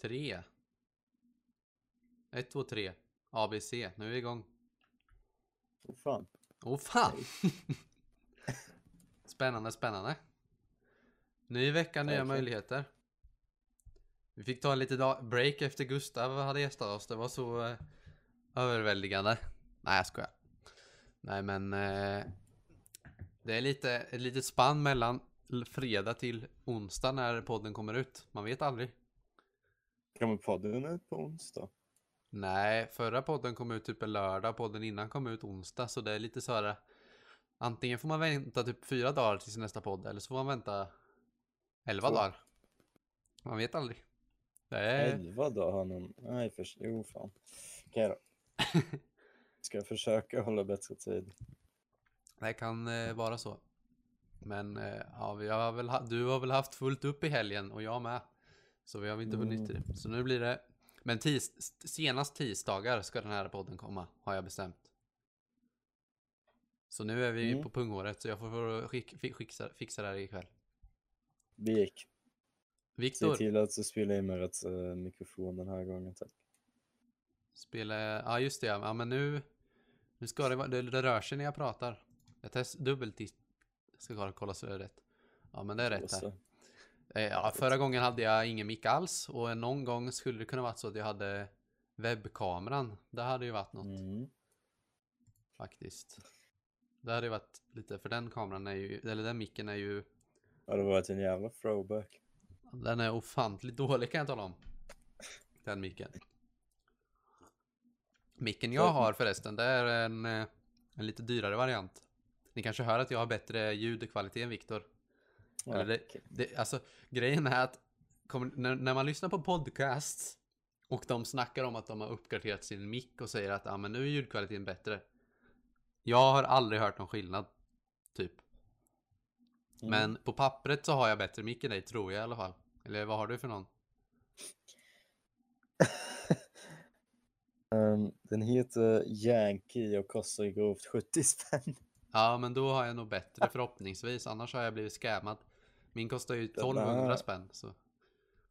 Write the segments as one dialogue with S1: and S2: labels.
S1: Tre. Ett, två, tre. ABC. Nu är vi igång.
S2: Åh fan.
S1: Åh fan! spännande, spännande. Ny vecka, nya
S2: Verkligen.
S1: möjligheter. Vi fick ta en liten break efter Gustav hade gästat oss. Det var så eh, överväldigande. Nej, jag skojar. Nej, men eh, det är lite ett litet spann mellan fredag till onsdag när podden kommer ut. Man vet aldrig.
S2: Kommer podden ut på onsdag?
S1: Nej, förra podden kom ut typ en lördag, podden innan kom ut onsdag, så det är lite så här. Antingen får man vänta typ fyra dagar till sin nästa podd, eller så får man vänta elva
S2: Två.
S1: dagar. Man vet aldrig. Det är...
S2: Elva dagar någon... Nej, för... jo fan. Okej då. Ska jag försöka hålla bättre tid?
S1: Det kan eh, vara så. Men eh, ja, vi har väl ha... du har väl haft fullt upp i helgen och jag med. Så vi har inte vunnit
S2: Mm.
S1: det. Så nu blir det... Men tis... senast tisdagar ska den här podden komma, har jag bestämt. Så nu är vi
S2: Mm.
S1: på punghåret, så jag får, skick, fi- fixa, fixa det här ikväll.
S2: Vi gick. Se
S1: Viktor,
S2: till att du spelar in med rätt uh, mikrofon den här gången. Tack.
S1: spela... Ja, just det. Ja, men nu... Nu ska det vara... Det, det rör sig när jag pratar. Jag test dubbelt. Ska kolla, kolla så det är rätt. Ja, men det är rätt här. Eh, Ja, förra gången hade jag ingen mick alls och någon gång skulle det kunna varit så att jag hade webbkameran. Det hade ju varit något
S2: Mm.
S1: faktiskt. Det hade ju varit lite, för den kameran är ju, eller den micken är ju,
S2: Ja, det har varit en jävla throwback.
S1: den är ofantligt dålig kan jag tala om. Den micken. Micken jag har förresten, det är en, eh, en lite dyrare variant. Ni kanske hör att jag har bättre ljudkvalitet än Viktor. Eller det, det, alltså, grejen är att kommer, när, när man lyssnar på podcasts och de snackar om att de har uppgraderat sin mick och säger att ah, men nu är ljudkvaliteten bättre. Jag har aldrig hört någon skillnad. Typ.
S2: Mm.
S1: Men på pappret så har jag bättre mick än dig, tror jag i alla fall. Eller vad har du för någon?
S2: Ehm, den heter Yankee och kostar grovt 70 spänn.
S1: Ja, men då har jag nog bättre förhoppningsvis. Annars har jag blivit scammad. Min kostar ju 1200
S2: här-
S1: spänn. Så.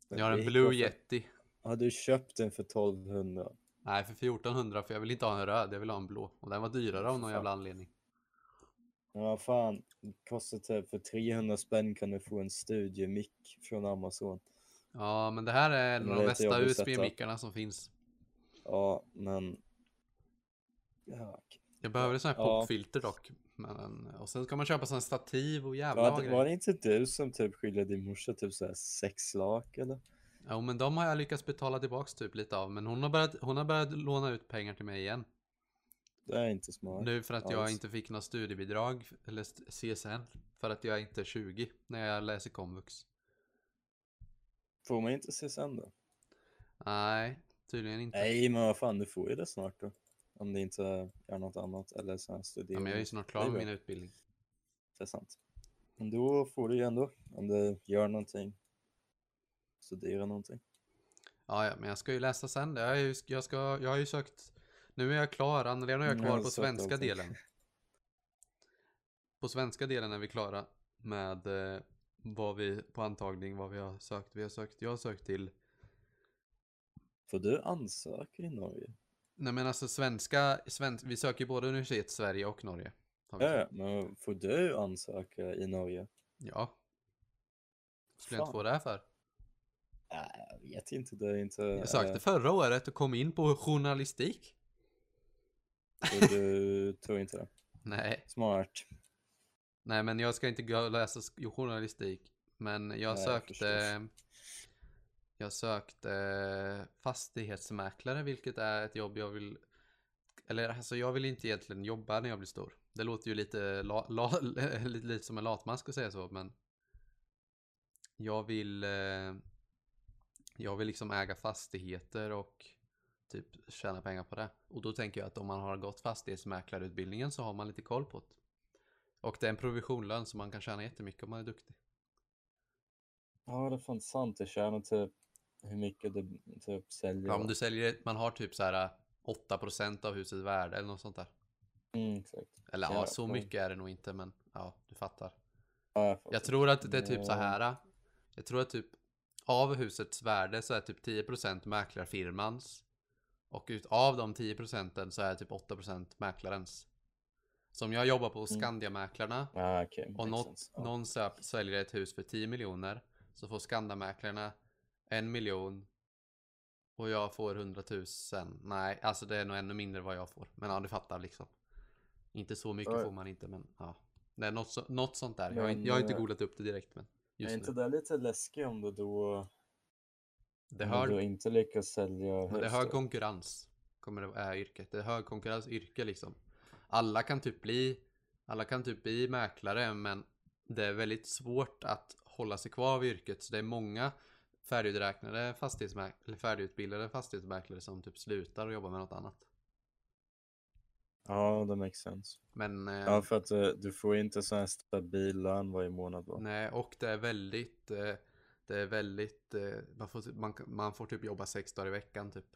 S1: Jag har en Blue Yeti.
S2: Har du köpt den för 1200?
S1: Nej, för 1400 för jag vill inte ha en röd, jag vill ha en blå. Och den var dyrare av någon
S2: Fan.
S1: jävla anledning.
S2: Vad fan, kostar typ för 300 spänn kan du få en studiemick från Amazon.
S1: Ja, men det här är en av de bästa. USB-mickarna som finns.
S2: Ja, men... Ja.
S1: Jag behöver ett sånt här
S2: Ja.
S1: popfilter dock. Men, och sen ska man köpa sån stativ och jävla vad
S2: det, var det inte du som typ skyllde din morsa typ såhär sex lak eller?
S1: Jo, men de har jag lyckats betala tillbaks typ lite av. Men hon har börjat, hon har börjat låna ut pengar till mig igen.
S2: Det är inte smart.
S1: Nu för att jag
S2: alls.
S1: inte fick något studiebidrag eller CSN. För att jag inte är 20 när jag läser komvux.
S2: Får man inte sen då?
S1: Nej, tydligen inte.
S2: Nej, men vad fan, du får ju det snart då. Om det inte gör något annat eller så här
S1: Ja,
S2: studerar.
S1: men jag är ju snart klar med min utbildning.
S2: Det är sant. Men då får du ju ändå, om du gör någonting, studera någonting.
S1: Ja, ja, men jag ska ju läsa sen. Det är ju, jag, ska, jag har ju sökt... Nu är jag klar. Anna-Lena och jag är kvar
S2: jag
S1: på svenska
S2: allting.
S1: delen. På svenska delen är vi klara med eh, vad vi på antagning, vad vi har sökt. Vi har sökt, jag har sökt till,
S2: Får du ansöka i Norge?
S1: Nej men alltså svenska, sven, vi söker ju både universitet i Sverige och Norge.
S2: Ja, men får du ansöka i Norge?
S1: ja. Skulle jag inte få det här för?
S2: Jag vet inte, det är inte...
S1: Jag sökte
S2: eh,
S1: förra året och kom in på journalistik.
S2: så du tror inte det?
S1: Nej,
S2: Smart.
S1: nej men jag ska inte och läsa journalistik. Men jag
S2: jag
S1: sökte
S2: förstår.
S1: Jag sökte fastighetsmäklare, vilket är ett jobb jag vill Eller alltså jag vill inte egentligen jobba när jag blir stor. Det låter ju lite, la, la, lite, lite som en latmask att säga så, men Jag vill eh, Jag vill liksom äga fastigheter och typ tjäna pengar på det. Och då tänker jag att om man har gått fastighetsmäklarutbildningen så har man lite koll på det. Och det är en provisionlön så man kan tjäna jättemycket om man är duktig.
S2: Ja, det är fan sant. jag tjänar typ hur mycket du typ säljer.
S1: Ja, om du säljer, man har typ så här 8% av husets värde eller något sånt där.
S2: Mm, exakt.
S1: Eller ja,
S2: Ja,
S1: så mycket är det nog inte, men ja, du fattar.
S2: Ja, jag, fattar.
S1: Jag tror att det är typ så här. Jag tror att typ av husets värde så är typ 10% mäklarfirmans. Och utav de 10% så är typ 8% mäklarens. Så om jag jobbar på
S2: Mm.
S1: Skandiamäklarna
S2: Ah, okej.
S1: och något, någon säljer ett hus för 10 miljoner så får Skandiamäklarna en miljon och jag får 100 000. Nej, alltså det är nog ännu mindre vad jag får. Men ja, du fattar liksom. Inte så mycket
S2: Ja.
S1: får man inte, men ja. Är något, så, något sånt där. Jag har,
S2: Men,
S1: inte- jag har inte googlat upp det direkt, men
S2: Är
S1: just
S2: inte
S1: nu.
S2: det lite läskigt om du då,
S1: Det hör,
S2: du inte lyckas sälja
S1: men det är hög konkurrens. Kommer det är yrket. Det är hög konkurrens yrke liksom. Alla kan typ bli, alla kan typ bli mäklare, men det är väldigt svårt att hålla sig kvar vid yrket. Så det är många färdiguträknade fastighetsmäklare, eller färdigutbildade fastighetsmäklare som typ slutar och jobbar med något annat.
S2: Ja, det makes sense.
S1: Men eh,
S2: Ja, för att eh, du får inte sån här stabil lön varje månad va?
S1: nej, och det är väldigt, eh, det är väldigt, eh, man, får, man, man får typ jobba sex dagar i veckan typ.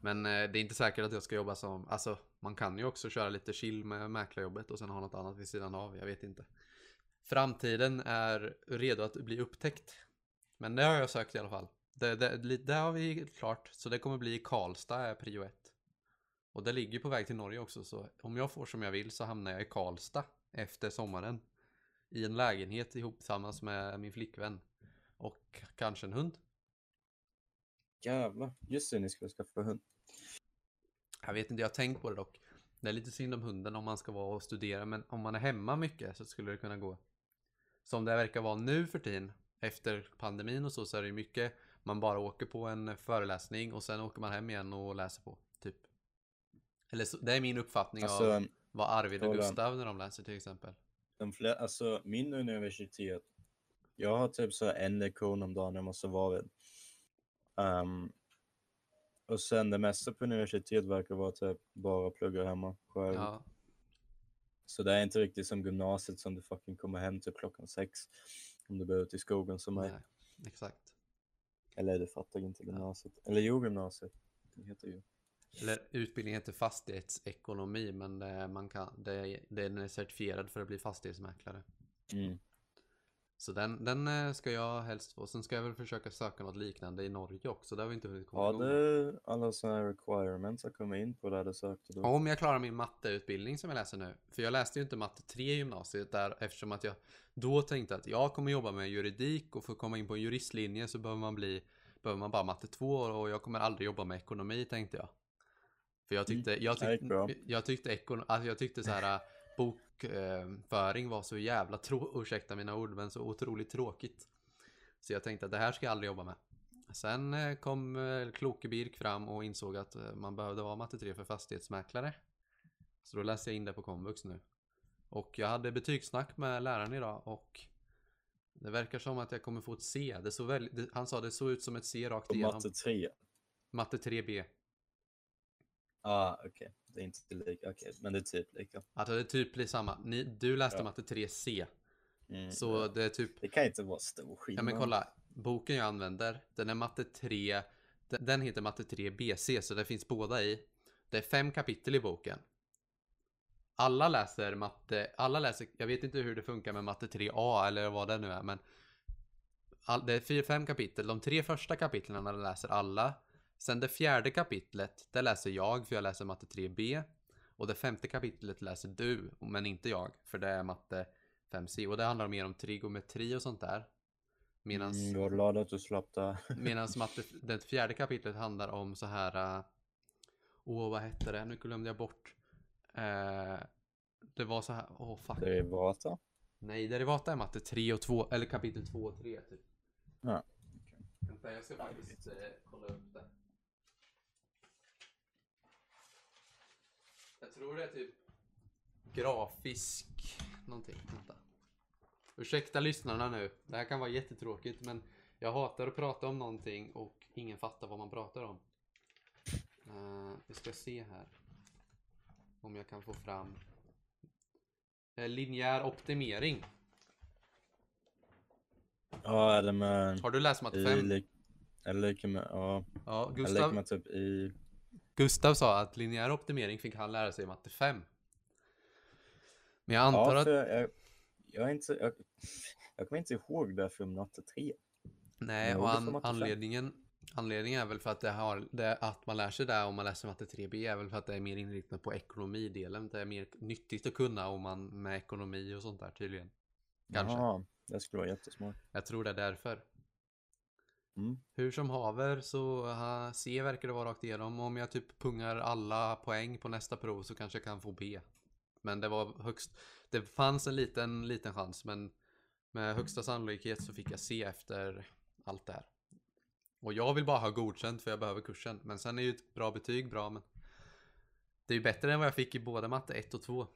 S1: Men det är inte säkert att jag ska jobba som, alltså man kan ju också köra lite chill med mäklarjobbet och sen ha något annat vid sidan av, jag vet inte. Framtiden är redo att bli upptäckt. Men det har jag sökt i alla fall. Det, det, det har vi klart, så det kommer bli Karlstad är prio ett. Och det ligger på väg till Norge också, så om jag får som jag vill så hamnar jag i Karlstad efter sommaren. I en lägenhet ihop tillsammans med min flickvän. Och kanske en hund.
S2: Jävlar, just det, ni skulle skaffa hund.
S1: Jag vet inte, jag har tänkt på det dock. Det är lite synd om hunden om man ska vara och studera, men om man är hemma mycket så skulle det kunna gå. Som det verkar vara nu för tiden, efter pandemin och så, så är det ju mycket man bara åker på en föreläsning och sen åker man hem igen och läser på, typ. Eller så, det är min uppfattning
S2: Alltså,
S1: av vad Arvid och. Gustav när de läser till exempel.
S2: de fler, alltså min universitet, jag har typ så en lektion om dagen jag måste vara vid. Ehm, och sen det mesta på universitet verkar vara typ bara plugga hemma själv.
S1: Ja,
S2: Så det är inte riktigt som gymnasiet som du fucking kommer hem till klockan sex. Om du bor ute i skogen som mig.
S1: nej, exakt.
S2: Eller du fattar inte gymnasiet. Eller jo, gymnasiet. Det heter ju.
S1: Eller utbildningen heter fastighetsekonomi, men det, man kan, det, den är certifierad för att bli fastighetsmäklare.
S2: Mm.
S1: Så den, den eh, ska jag helst få. Sen ska jag väl försöka söka något liknande i Norge också. Det har vi inte hunnit komma
S2: Har
S1: igång
S2: du alla sådana här requirements att komma in på där du sökte då?
S1: Om jag klarar min matteutbildning som jag läser nu. För jag läste ju inte matte 3 i gymnasiet där eftersom att jag då tänkte att jag kommer jobba med juridik och för att komma in på en juristlinje så behöver man bli behöver man bara matte 2 och jag kommer aldrig jobba med ekonomi tänkte jag. För jag tyckte, jag
S2: gick bra.
S1: tyckte, jag tyckte, ekon, alltså jag tyckte så här bokföring var så jävla trå, ursäkta mina ord, men så otroligt tråkigt. Så jag tänkte att det här ska jag aldrig jobba med. Sen eh, kom eh, Kloke Birk fram och insåg att eh, man behövde vara matte 3 för fastighetsmäklare. Så då läste jag in det på komvux nu. Och jag hade betygssnack med läraren idag och det verkar som att jag kommer få ett C. Det såg väl, han sa det såg ut som ett C rakt igenom.
S2: matte 3?
S1: Matte 3B.
S2: Ah, okej. Det är inte lika. Okej, men det är typ lika.
S1: Alltså det är typ samma. Ni, du läste
S2: Ja.
S1: matte 3C.
S2: Mm,
S1: Så det är typ
S2: Det kan inte vara stor skillnad.
S1: Ja men kolla, boken jag använder, den är matte 3, den, heter matte 3 BC så det finns båda i. Det är fem kapitel i boken. Alla läser matte, alla läser, jag vet inte hur det funkar med matte 3A eller vad det nu är men all, det är fyra, fem kapitel, de tre första kapitlen läser alla. Sen det fjärde kapitlet, det läser jag för jag läser matte 3B. Och det femte kapitlet läser du, men inte jag, för det är matte 5C. Och det handlar mer om trigonometri och sånt där. Medans,
S2: Mm, jag är glad att du slapp det.
S1: medans matte, det fjärde kapitlet handlar om så här... äh, Åh, vad hette det? Nu glömde jag bort. Eh, det var så här, åh fuck.
S2: Derivata?
S1: Nej, derivata är matte 3 och 2, eller kapitel 2 och 3 typ.
S2: Ja.
S1: Vänta, jag ska faktiskt eh, kolla upp det. Jag tror det är typ grafisk någonting. Vänta. Ursäkta lyssnarna nu. Det här kan vara jättetråkigt men jag hatar att prata om någonting och ingen fattar vad man pratar om. Uh, vi ska se här. Om jag kan få fram. Eh, linjär optimering.
S2: Ja, eller med...
S1: Har du läst matte
S2: I
S1: 5?
S2: lik... Eller lika med... Ja.
S1: Ja,
S2: Eller
S1: Gustav.
S2: lika med typ i...
S1: Gustav sa att linjär optimering fick han lära sig i matte 5. Men jag antar
S2: Ja,
S1: att...
S2: jag, jag inte... Jag, jag kommer inte ihåg det från matte 3.
S1: Nej, och an, anledningen, anledningen är väl för att det har, det, att man lär sig det om man läser matte 3B är väl för att det är mer inriktat på ekonomidelen. Det är mer nyttigt att kunna om man med ekonomi och sånt där tydligen. Kanske.
S2: Jaha, det skulle vara jättesmart.
S1: Jag tror det är därför.
S2: Mm.
S1: Hur som haver så uh, C verkar det vara rakt igenom. Om jag typ pungar alla poäng på nästa prov så kanske jag kan få B. Men det var högst, det fanns en liten, liten chans men med högsta sannolikhet så fick jag C efter allt det här. Och jag vill bara ha godkänt för jag behöver kursen. Men sen är ju ett bra betyg bra men det är ju bättre än vad jag fick i både matte 1 och 2.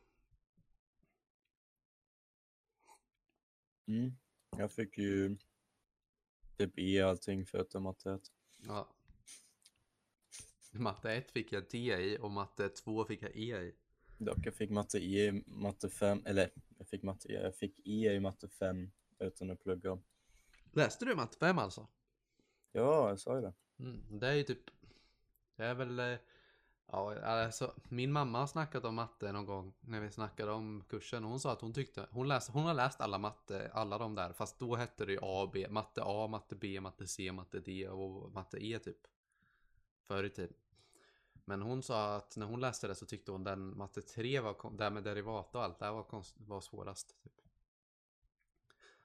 S2: Mm. Jag fick ju typ E allting förutom matte 1.
S1: Ja. Matte 1 fick jag D i och matte 2 fick jag E i.
S2: Dock jag fick matte E i matte 5, eller jag fick matte E, jag fick E i matte 5 utan att plugga.
S1: Läste du matte 5 alltså?
S2: Ja, jag sa ju det.
S1: Mm, det är ju typ Det är väl eh, Ja alltså Min mamma har snackat om matte någon gång När vi snackade om kursen Hon sa att hon tyckte Hon, läste, hon har läst alla matte Alla de där Fast då hette det ju A B Matte A, matte B, matte C, matte D och matte E typ Förr i tiden Men hon sa att när hon läste det så tyckte hon den matte 3 var Där med derivat och allt Det här var, konst, var svårast typ.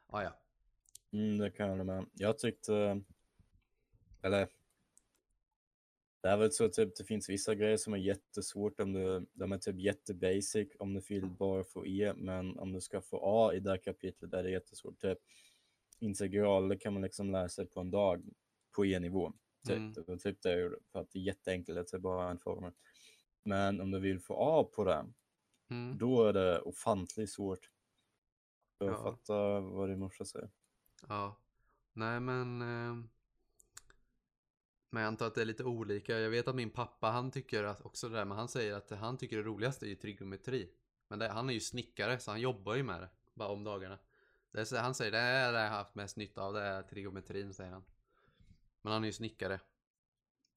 S1: Ah, ja
S2: Mm, det kan jag hålla med. Jag tyckte, eller det är väl så typ det finns vissa grejer som är jättesvårt om du, de är typ jättebasic om du vill bara få E, men om du ska få A i det här kapitlet är det jättesvårt. Typ integraler kan man liksom läsa på en dag på E-nivå. Typ.
S1: Mm.
S2: Det var typ det jag gjorde, för att det är jätteenkelt, det är bara en formel. Men om du vill få A på det,
S1: mm.
S2: då är det ofantligt svårt. Jag
S1: Ja.
S2: fattar vad din morsa säger.
S1: Ja, nej men eh, men jag antar att det är lite olika. Jag vet att min pappa han tycker att också det där men han säger att han tycker det roligaste är ju trigonometri. Men det, han är ju snickare så han jobbar ju med det bara om dagarna. Det han säger det är det jag har haft mest nytta av det är trigonometrin säger han. Men han är ju snickare.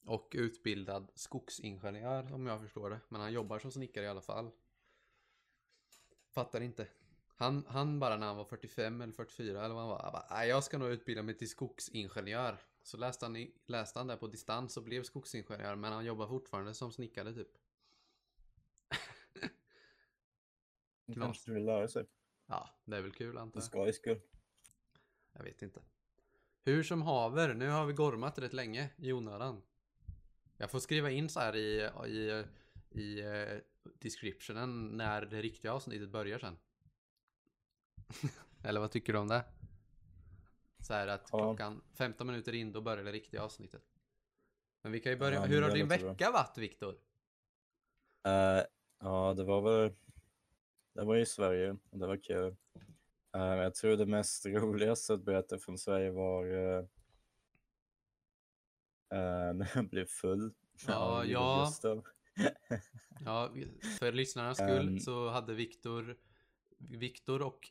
S1: Och utbildad skogsingenjör om jag förstår det. Men han jobbar som snickare i alla fall. Fattar inte. Han, han bara när han var 45 eller 44 eller vad han var. Jag, bara, jag ska nog utbilda mig till skogsingenjör. Så läste han, i, läste han där på distans och blev skogsingenjör. Men han jobbar fortfarande som snickare typ. Knas.
S2: kanske vill lära sig.
S1: Ja, det är väl kul antar jag.
S2: skojs skull.
S1: Jag vet inte. Hur som haver, nu har vi gormat rätt länge i onödan. Jag får skriva in så här i, i, i eh, descriptionen när det riktiga avsnittet börjar sen. Eller vad tycker du om det? Så här att
S2: Ja.
S1: klockan 15 minuter in då börjar det riktiga avsnittet. Men vi kan ju börja.
S2: Ja,
S1: Hur har din
S2: låter bra.
S1: vecka varit Viktor?
S2: Eh, ja, det var väl... Det var i Sverige och det var kul. Eh, jag tror det mest roligaste att berätta från Sverige var uh, när jag blev full.
S1: Ja, ja. Ja, för lyssnarnas skull
S2: Ehm.
S1: så hade Viktor Viktor och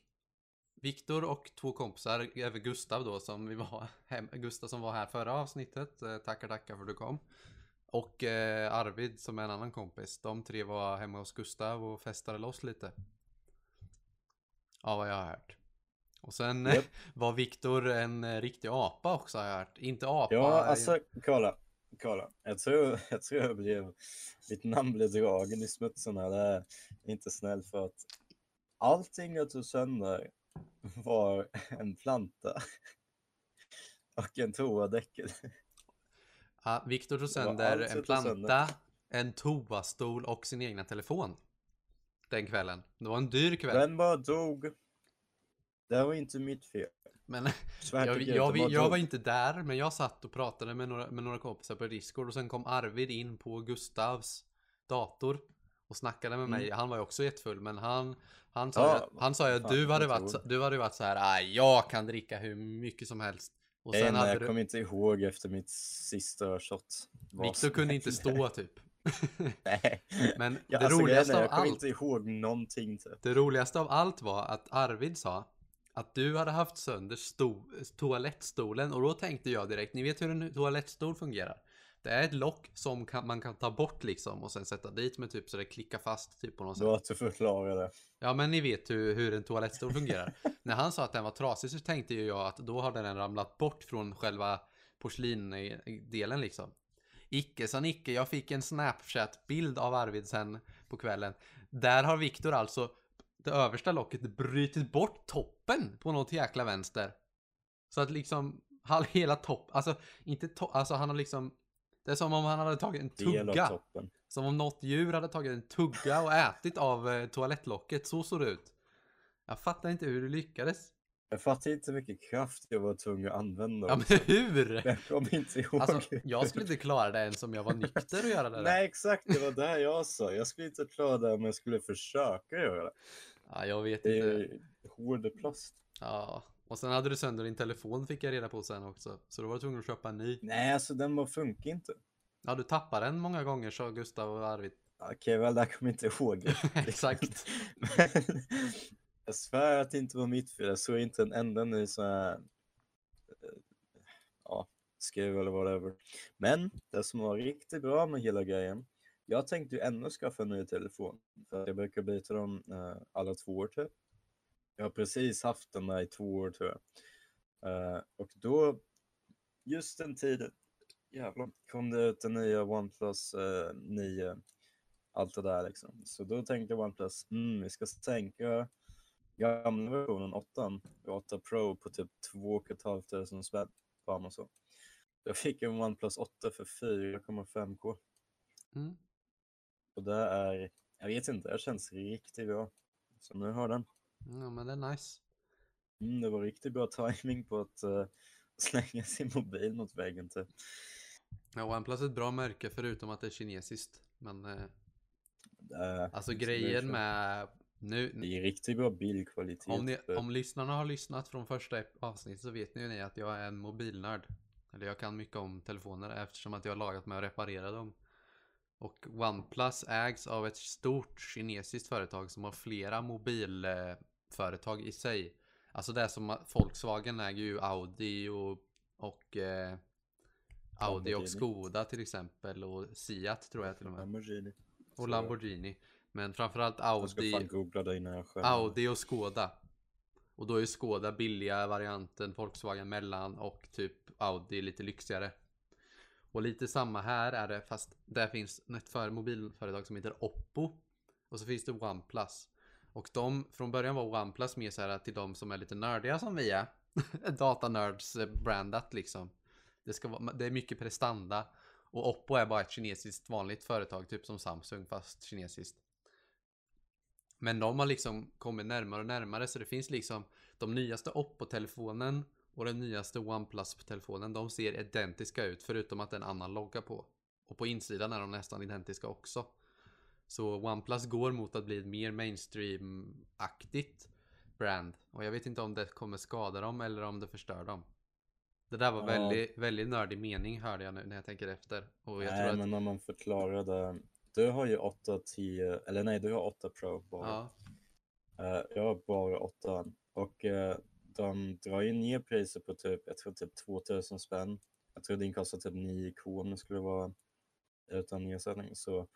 S1: Viktor och två kompisar, även Gustav då som vi var hem, Gustav som var här förra avsnittet, eh, tackar tackar för att du kom. Och eh, Arvid som är en annan kompis, de tre var hemma hos Gustav och festade loss lite. Ja, vad jag har hört. Och sen eh,
S2: Japp.
S1: var Viktor en eh, riktig apa också har jag hört. Inte apa.
S2: Ja,
S1: eh,
S2: alltså kolla. Kolla. Jag tror jag, tror jag blev... Mitt namn blev dragen i smutsen här. Det är inte snällt för att allting jag tog sönder var en planta. Och en toadäckel.
S1: Ja, Viktor tog sönder en
S2: jag
S1: planta, en toastol och sin egna telefon. Den kvällen. Det var en dyr kväll.
S2: Den bara dog. Det var inte mitt fel.
S1: Men jag, jag, jag,
S2: dog.
S1: var inte där, men jag satt och pratade med några, med några kompisar på Discord och sen kom Arvid in på Gustavs dator och snackade med mig. Han var ju också jättefull, men han, han sa
S2: Mm. Ja,
S1: ju att, han sa ju att du hade
S2: jag
S1: varit, du hade varit så här, "Ah, jag kan dricka hur mycket som helst. Och sen
S2: nej, jag
S1: du,
S2: kommer inte ihåg efter mitt sista shot.
S1: Viktor kunde inte stå typ.
S2: Nej.
S1: Men
S2: Ja,
S1: det
S2: alltså,
S1: roligaste
S2: är,
S1: av
S2: jag kommer
S1: allt
S2: inte ihåg någonting. Typ.
S1: Det roligaste av allt var att Arvid sa att du hade haft sönder sto- toalettstolen och då tänkte jag direkt, ni vet hur en toalettstol fungerar? Det är ett lock som kan, man kan ta bort liksom och sen sätta dit med typ så det klickar fast typ på något sätt.
S2: Bra att du förklarar det.
S1: Ja men ni vet hur, hur en toalettstol fungerar. När han sa att den var trasig så tänkte ju jag att då hade den ramlat bort från själva porslindelen liksom. Icke sa Nicke, jag fick en snapchat-bild av Arvid sen på kvällen. Där har Viktor alltså det översta locket brutit bort toppen på något jäkla vänster. Så att liksom hela topp, alltså inte to- alltså han har liksom det är som om han hade tagit en tugga. Som om något djur hade tagit en tugga och ätit av eh, toalettlocket. Så såg det ut. Jag fattar inte hur du lyckades.
S2: Jag fattar inte hur mycket kraft jag var tvungen att använda.
S1: Ja men hur?
S2: Jag kommer inte ihåg.
S1: Alltså, jag skulle inte klara det ens om jag var nykter att göra det där.
S2: Nej, exakt. Det var det jag sa. Jag skulle inte klara det om jag skulle försöka göra det.
S1: Ja, jag vet
S2: Det
S1: inte.
S2: är hård plast.
S1: Ja. Och sen hade du sönder din telefon fick jag reda på sen också. Så då var du tvungen att köpa en ny.
S2: Nej, alltså den bara funkar inte.
S1: Ja, du tappade den många gånger sa Gustav och Arvid.
S2: Okej, väl, det kommer jag inte ihåg.
S1: Exakt.
S2: Men jag svär att det inte var mitt fel. Jag såg inte en enda ny sån här, eh, ja, skruv eller whatever. Men det som var riktigt bra med hela grejen, jag tänkte ju ändå skaffa en ny telefon. För jag brukar byta dem eh, alla två år typ. Jag har precis haft den där i två år tror jag. Eh, och då, just den tiden, jävlar, kom det ut den nya OnePlus eh, 9 allt det där liksom. Så då tänkte OnePlus, mm, vi ska sänka gamla versionen 8, 8 Pro på typ 2 500 spänn på Amazon. Jag fick en OnePlus 8 för 4,5K
S1: Mm.
S2: och det är, jag vet inte, det känns riktigt bra. Så nu har den.
S1: Ja, men det är nice.
S2: Mm, det var riktigt bra timing på att eh, slänga sin mobil mot väggen typ.
S1: Ja, OnePlus är ett bra märke förutom att det är kinesiskt. Men eh,
S2: Det
S1: alltså grejen med nu,
S2: Det är riktigt bra bildkvalitet.
S1: Om, ni,
S2: för-
S1: om lyssnarna har lyssnat från första avsnittet så vet ni ju ni att jag är en mobilnörd. Eller jag kan mycket om telefoner eftersom att jag har lagat med att reparera dem. Och OnePlus ägs av ett stort kinesiskt företag som har flera mobilföretag i sig. Alltså det är som Volkswagen äger ju Audi och, och eh, Audi och. Skoda till exempel och Seat tror jag till och med.
S2: Lamborghini.
S1: Och Lamborghini. Men framförallt
S2: Jag ska
S1: Audi.
S2: fan googla det innan jag själv.
S1: Audi och Skoda. Och då är Skoda billiga varianten, Volkswagen mellan och typ Audi lite lyxigare. Och lite samma här är det fast där finns ett för mobilföretag som heter Oppo. Och så finns det OnePlus. Och de, från början var OnePlus mer så här till de som är lite nördiga som vi är. Datanörds-brandat liksom. Det, ska vara, det är mycket prestanda. Och Oppo är bara ett kinesiskt vanligt företag, typ som Samsung fast kinesiskt. Men de har liksom kommit närmare och närmare så det finns liksom de nyaste Oppo-telefonen och den nyaste OnePlus-telefonen de ser identiska ut förutom att det är en annan logga på. Och på insidan är de nästan identiska också. Så OnePlus går mot att bli ett mer mainstream-aktigt brand. Och jag vet inte om det kommer skada dem eller om det förstör dem. Det där var
S2: Ja.
S1: väldigt, väldigt nördig mening hörde jag nu när jag tänker efter. Och jag
S2: Nej,
S1: tror att,
S2: men om man förklarar det. Du har ju 8, 10, eller nej, du har 8 Pro bara.
S1: ja,
S2: Eh, jag har bara 8 och eh, de drar ju ner priset på typ, jag tror typ 2000 spänn. Jag tror din kostar typ 9k om det skulle vara utan nedsättning. Så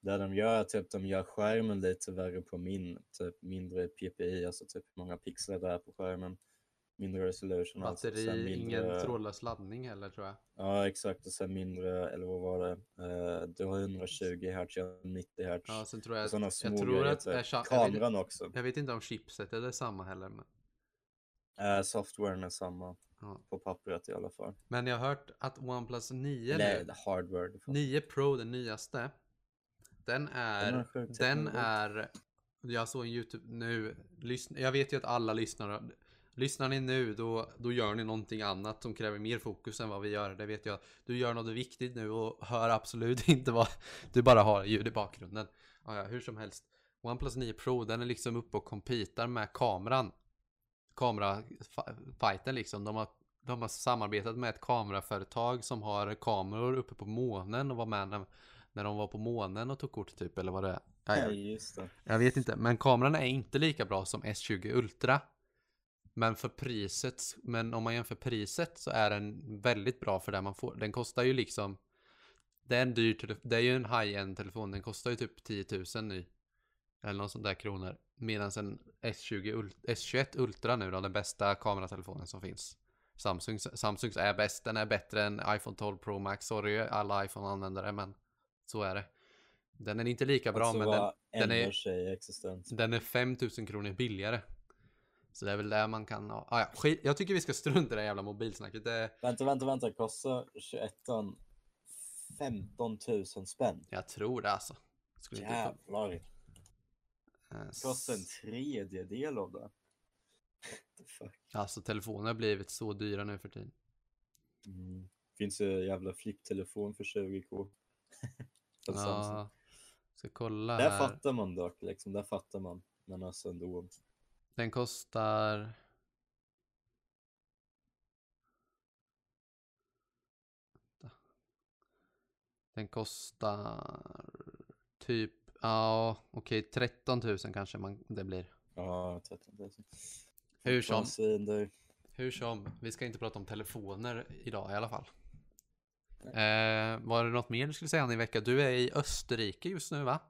S2: det de gör typ de gör skärmen lite värre på min, typ mindre PPI, alltså typ hur många pixlar det är på skärmen. Mindre resolution. alltså,
S1: batteri,
S2: sen mindre-
S1: ingen trådlös laddning heller tror jag.
S2: Ja, exakt. Och sen mindre, eller vad var det? Eh, du har 120 Hz, jag har 90 Hz.
S1: Ja, sen tror jag,
S2: sådana
S1: jag
S2: små
S1: tror att
S2: typ.
S1: är, cha- jag, vet,
S2: Kameran också.
S1: jag vet inte om chipsetet är samma heller. Men,
S2: Eh, softwaren är samma
S1: ja.
S2: på pappret i alla fall.
S1: men jag har hört att OnePlus 9
S2: Nej, hardware. det får-
S1: 9 Pro den nyaste. Den är,
S2: Den är
S1: den är, jag såg en YouTube nu, lyssn, jag vet ju att alla lyssnar, lyssnar ni nu då, då gör ni någonting annat som kräver mer fokus än vad vi gör, det vet jag. Du gör något viktigt nu och hör absolut inte vad, du bara har ljud i bakgrunden. Ja, ja, hur som helst. OnePlus 9 Pro, den är liksom uppe och kompitar med kameran. Kamerafighten liksom. De har, de har samarbetat med ett kameraföretag som har kameror uppe på månen och var med när, de var på månen och tog kort typ eller vad det är. Ja,
S2: Nej, just det.
S1: jag vet inte, men kameran är inte lika bra som S20 Ultra. Men för priset, men om man jämför priset så är den väldigt bra för det man får. Den kostar ju liksom Det är en dyr telefon. Det är ju en high-end telefon. Den kostar ju typ 10 000 ny. Eller något sånt där kronor. Medan en S20 Ult- S21 Ultra nu då, den bästa kameratelefonen som finns. Samsung, Samsungs är bäst. Den är bättre än iPhone 12 Pro Max. Sorry alla iPhone-användare men så är det. Den är inte lika bra
S2: alltså
S1: men den, den är- den är 5000 kronor billigare. Så det är väl där man kan. Ah, ja, skit. Jag tycker vi ska strunta i det jävla mobilsnacket. Det,
S2: Vänta, vänta, vänta. Kostar 21 15 000 spänn?
S1: jag tror det alltså. Skulle inte
S2: Jävlar.
S1: Eh,
S2: Kostar en tredjedel av det.
S1: Alltså telefoner har blivit så dyra nu för tiden.
S2: Mm. Finns ju jävla flipptelefon för 20k. Samsung.
S1: Ja, ska kolla
S2: Där
S1: här.
S2: fattar man dock, liksom. Där fattar man. Men alltså ändå.
S1: Den kostar... Den kostar typ, ja okej 13 000 kanske man, det blir.
S2: Ja, 13 000.
S1: Hur som. Hur som, vi ska inte prata om telefoner idag i alla fall. Eh, var det något mer du skulle säga i vecka? Du är i Österrike just nu va?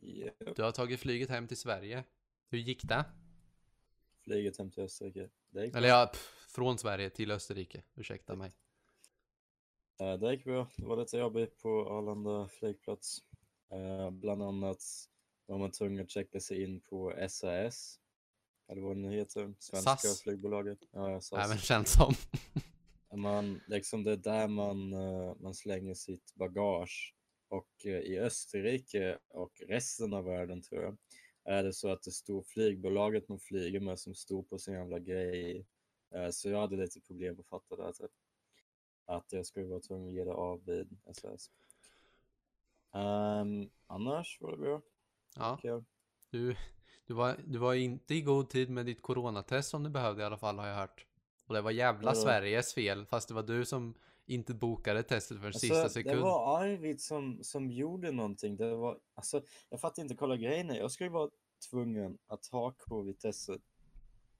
S2: Japp.
S1: Du har tagit flyget hem till Sverige. Hur gick det?
S2: Flyget hem till Österrike. Det gick
S1: Eller ja, pff, från Sverige till Österrike. Ursäkta mig.
S2: Eh, Det gick bra. Det var lite jobbigt på Arlanda flygplats. Eh, bland annat var man tvungen att checka sig in på SAS. Eller vad det nu heter. Svenska
S1: SAS.
S2: flygbolaget. Ja, SAS.
S1: Även känns som.
S2: Man, liksom det är där man, eh, man slänger sitt bagage. Och eh, i Österrike och resten av världen tror jag är det så att det står flygbolaget man flyger med som står på sin jävla grej. Eh, Så jag hade lite problem att fatta det. Typ. Att jag skulle vara tvungen att ge det av vid SAS. Um, annars var det bra.
S1: Ja, du, du, var, du var inte i god tid med ditt coronatest som du behövde i alla fall har jag hört. Och det var jävla
S2: Vadå?
S1: Sveriges fel, fast det var du som inte bokade testet för sista
S2: Alltså,
S1: sekund.
S2: det var Arvid som, som gjorde någonting. Det var, alltså, jag fattar inte, kolla grejen är, jag skulle vara tvungen att ha covid-testet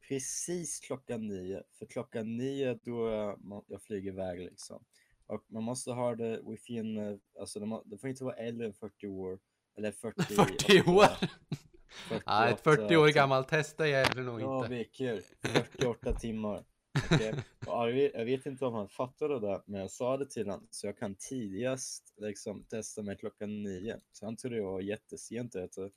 S2: precis klockan nio. För klockan nio då är man, jag flyger iväg liksom. Och man måste ha det within, eh, alltså det, får inte vara äldre än 40 år. Eller 40,
S1: 40 år?
S2: 48
S1: Nej, ett 40 år
S2: tim-
S1: gammalt test det gäller nog
S2: Ja,
S1: inte.
S2: veckor. 48 timmar. Arvid, jag vet inte om han fattade det, men jag sa det till honom. Så jag kan tidigast liksom testa mig klockan nio. Så han trodde jag var jättesent ute.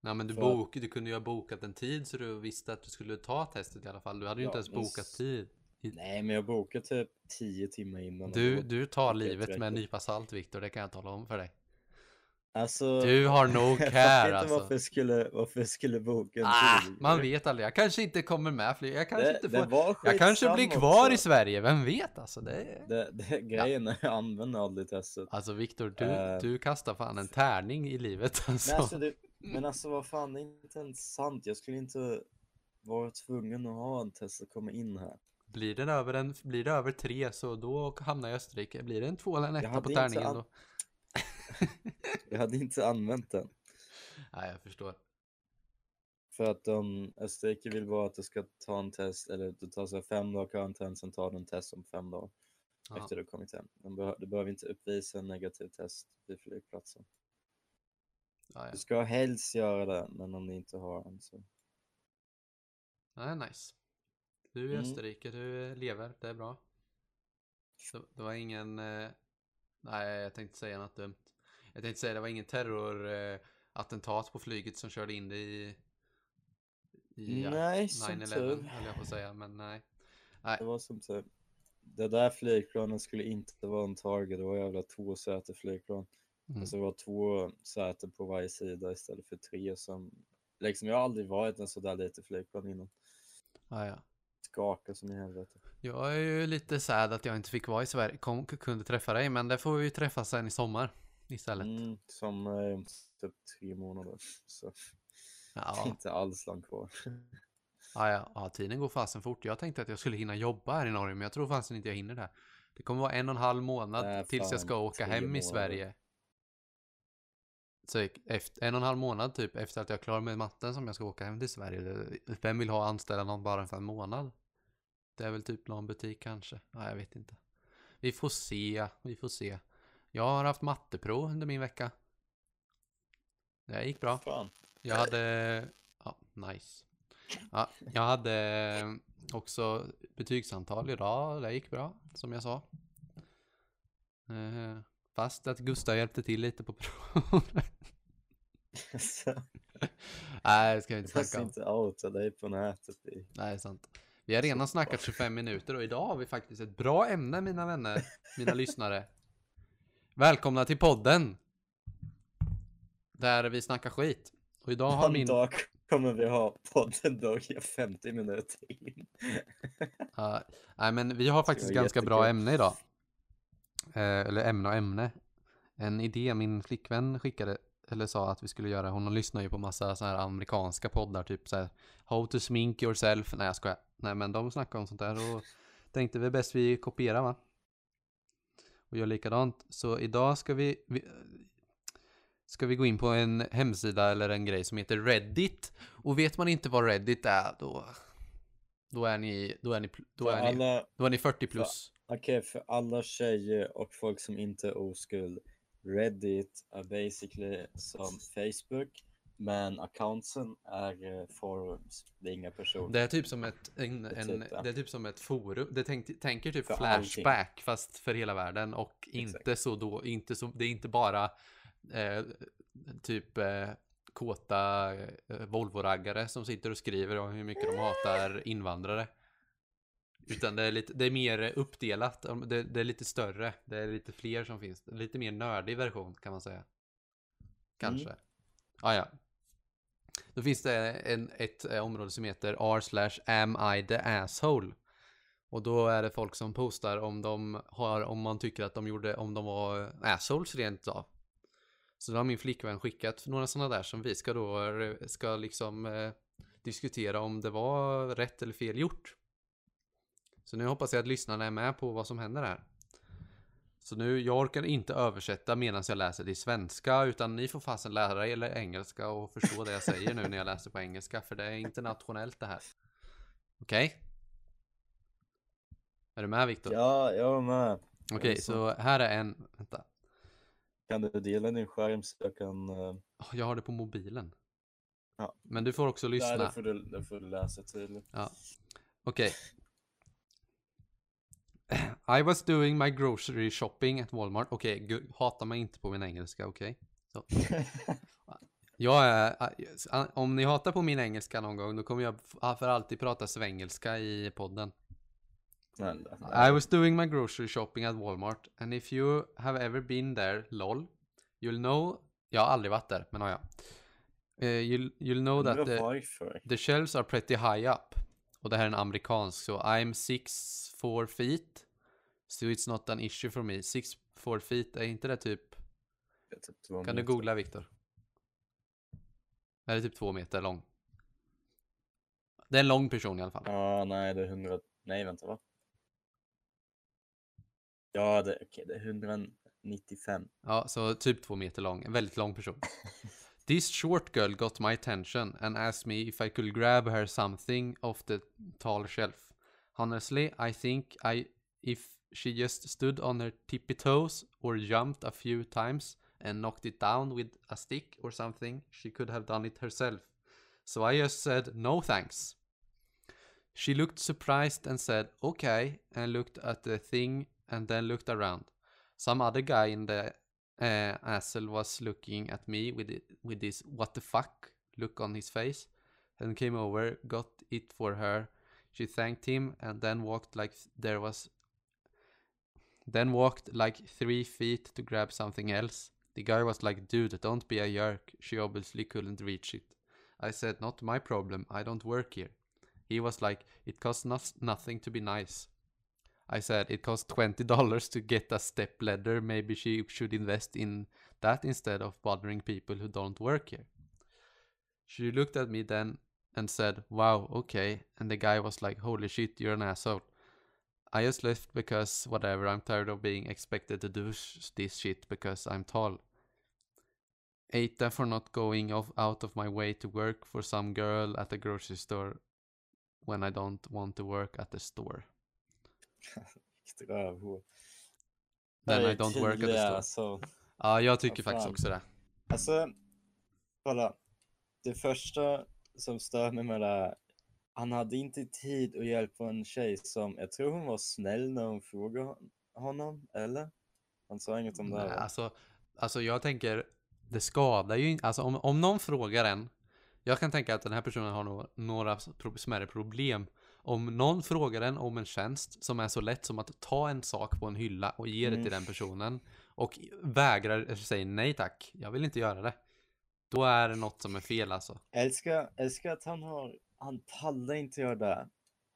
S1: Nej men du,
S2: för-
S1: bok, du kunde ju ha bokat en tid så du visste att du skulle ta testet i alla fall. Du hade ju
S2: Ja,
S1: inte ens
S2: men
S1: bokat
S2: s-
S1: tid.
S2: Nej, men jag bokade typ 10 timmar innan.
S1: Du, du tar livet med en nypa salt Viktor, det kan jag tala om för dig.
S2: Alltså,
S1: Du har nog care
S2: inte
S1: alltså.
S2: varför skulle, varför skulle boka en
S1: Ah,
S2: tid.
S1: man vet aldrig. Jag kanske inte kommer med flyg. Jag kanske
S2: det,
S1: inte får... Jag kanske blir kvar
S2: också.
S1: i Sverige, vem vet alltså? Det.
S2: Det, det, grejen är, jag använder aldrig testet.
S1: Alltså Viktor, du,
S2: Eh.
S1: du kastar fan en tärning i livet alltså.
S2: Men alltså, det, men alltså vad fan, det är inte ens sant. Jag skulle inte vara tvungen att ha en test att komma in här.
S1: Blir, den över en, blir det över tre så då hamnar jag i Österrike. Blir det en två eller en etta på
S2: inte
S1: tärningen
S2: an-
S1: då?
S2: Jag hade inte använt den.
S1: Nej, jag förstår.
S2: För att om Österrike vill vara att du ska ta en test, eller du tar så fem dagar karantän, sen tar du en test om fem dagar
S1: Ja.
S2: efter du kommit hem. Du, beh- du behöver inte uppvisa en negativ test vid flygplatsen.
S1: Ja, ja.
S2: Du ska helst göra det, men om ni inte har en så.
S1: Nej, nice. Du är i
S2: Mm.
S1: Österrike, du lever, det är bra. Det, det var ingen... Eh, nej, jag tänkte säga något dumt. Jag tänkte säga det var ingen terrorattentat eh, på flyget som körde in det i... i
S2: Nej, som
S1: 9-11
S2: tur.
S1: höll jag på att säga, men nej. Nej,
S2: Det var som tur. Det där flygplanet skulle inte vara en target, det var jävla två säte flygplan.
S1: Mm.
S2: Alltså det var två säten på varje sida istället för tre som... Liksom jag har aldrig varit en sådär lite flygplan innan.
S1: ja, ja.
S2: Skakar som i helvete.
S1: Jag är ju lite sad att jag inte fick vara i Sverige, kom, kunde träffa dig, men det får vi ju träffas sen i sommar istället.
S2: Mm, som är om typ tre månader. Så
S1: Ja,
S2: inte alls långt kvar.
S1: ja, ja, ja, tiden går fasen fort. Jag tänkte att jag skulle hinna jobba här i Norge, men jag tror fasen inte jag hinner det. Det kommer vara en och en halv månad
S2: Nej,
S1: tills jag
S2: fan,
S1: ska åka hem i
S2: månader.
S1: Sverige. Så efter, en och en halv månad typ efter att jag är klar med matten som jag ska åka hem till Sverige. Vem vill ha anställa någon bara för en månad? Det är väl typ någon butik kanske. Ja, jag vet inte. Vi får se, vi får se. Jag har haft matteprov under min vecka. Det gick bra.
S2: Fan.
S1: Jag hade, ja, nice. Ja, jag hade också betygssamtal idag, det gick bra, som jag sa. Eh, Fast att Gustav hjälpte till lite på provet.
S2: Så,
S1: Nej, det ska vi inte
S2: Jag ska
S1: snacka om.
S2: inte outa dig på nätet. I...
S1: Nej, det är sant. Vi har redan snackat 25 minuter och idag har vi faktiskt ett bra ämne, mina vänner, mina lyssnare. Välkomna till podden! Där vi snackar skit. Och idag har
S2: Någon
S1: min...
S2: dag kommer vi ha podden då i 50 minuter in.
S1: Ja, nej, men vi har faktiskt ganska bra
S2: jättekul.
S1: ämne idag. Eh, eller ämne och ämne. En idé min flickvän skickade, eller sa att vi skulle göra. Hon lyssnar ju på massa så här amerikanska poddar, typ så här How to smink yourself. Nej, jag skojar. Nej, men de snackar om sånt där och tänkte vi bäst vi kopierar va? Och gör likadant. Så idag ska vi, vi ska vi gå in på en hemsida eller en grej som heter Reddit. Och vet man inte vad Reddit är, då då är ni, då är ni, då är ni,
S2: alla,
S1: då är ni 40 plus.
S2: Okej, för alla tjejer och folk som inte är oskuld. Reddit är basically som Facebook, men accountsen är eh, forums. Det är inga personer.
S1: Det är typ som ett, en, en,
S2: typ det.
S1: är typ som ett forum. Det tänk, tänker typ
S2: För
S1: Flashback fast för hela världen och inte
S2: Exakt.
S1: så då, inte så, det är inte bara eh, typ eh, kåta eh, Volvo-raggare som sitter och skriver om hur mycket de hatar invandrare. Utan det är, lite, det är mer uppdelat, det, det är lite större, det är lite fler som finns. Lite mer nördig version kan man säga. Kanske. Ah, ja. Då finns det en, ett eh, område som heter r slash am I the asshole. Och då är det folk som postar om de har, om man tycker att de gjorde, om de var assholes rent av. Så då har min flickvän skickat några sådana där som vi ska då, eh, ska liksom eh, diskutera om det var rätt eller fel gjort. Så nu hoppas jag att lyssnarna är med på vad som händer här. Så nu, jag orkar inte översätta medan jag läser det i svenska, utan ni får fasen lära er engelska och förstå det jag säger nu när jag läser på engelska, för det är internationellt det här. Okej? Är du med Viktor?
S2: Ja, jag är med.
S1: Okej,
S2: är så.
S1: här är en, vänta.
S2: Kan du dela din skärm så jag kan... eh,
S1: Jag har det på mobilen.
S2: Ja.
S1: Men du får också
S2: Nej,
S1: lyssna.
S2: det får du, det får du läsa tydligt.
S1: Okej. I was doing my grocery shopping at Walmart. Okej, gu- hata mig inte på min engelska, okej? Så. Jag är, om ni hatar på min engelska någon gång, då kommer jag för alltid prata svengelska i podden. I was doing my grocery shopping at Walmart and if you have ever been there, lol, you'll know, jag har aldrig varit där, men har jag. Eh, you'll, you'll know that the, the shelves are pretty high up. Och det här är en amerikansk, så I'm six four feet. So it's not an issue for me. Six four feet, är inte det typ,
S2: Det typ
S1: kan du googla Viktor? Det är typ två meter lång. Det är en lång person i alla fall.
S2: Ja, nej, det är 100... Nej, vänta, va? Ja, det, okej, det är 195.
S1: Ja, så typ två meter lång. En väldigt lång person. This short girl got my attention and asked me if I could grab her something off the tall shelf. Honestly, I think I if she just stood on her tippy toes or jumped a few times and knocked it down with a stick or something, she could have done it herself. So I just said no thanks. She looked surprised and said okay and looked at the thing and then looked around. Some other guy in the uh, asshole was looking at me with it, with this what the fuck look on his face and came over, got it for her. She thanked him and then walked like there was then walked like three feet to grab something else. The guy was like, dude, don't be a jerk. She obviously couldn't reach it. I said, not my problem. I don't work here. He was like, it costs nos- nothing to be nice. I said, it costs $20 to get a step ladder. Maybe she should invest in that instead of bothering people who don't work here. She looked at me then and said, wow, okay. And the guy was like, holy shit, you're an asshole. I just left because whatever, I'm tired of being expected to do sh- this shit because I'm tall. Them for not going off out of my way to work for some girl at the grocery store when I don't want to work at the store. Then I don't work at the store.
S2: alltså.
S1: Ja, jag tycker faktiskt också det.
S2: Alltså, kolla. Det första som stör mig med det här, han hade inte tid att hjälpa en tjej som, jag tror hon var snäll när hon frågade hon- honom, eller? Han sa inget om det här
S1: Nej, alltså, alltså jag tänker, det skadar ju inte, alltså om, om någon frågar en, jag kan tänka att den här personen har några, några smärre problem. Om någon frågar en om en tjänst som är så lätt som att ta en sak på en hylla och ge det
S2: Mm.
S1: till den personen och vägrar, säger nej tack, jag vill inte göra det. Då är det något som är fel alltså.
S2: Älskar, älskar att han har, han pallar inte göra det.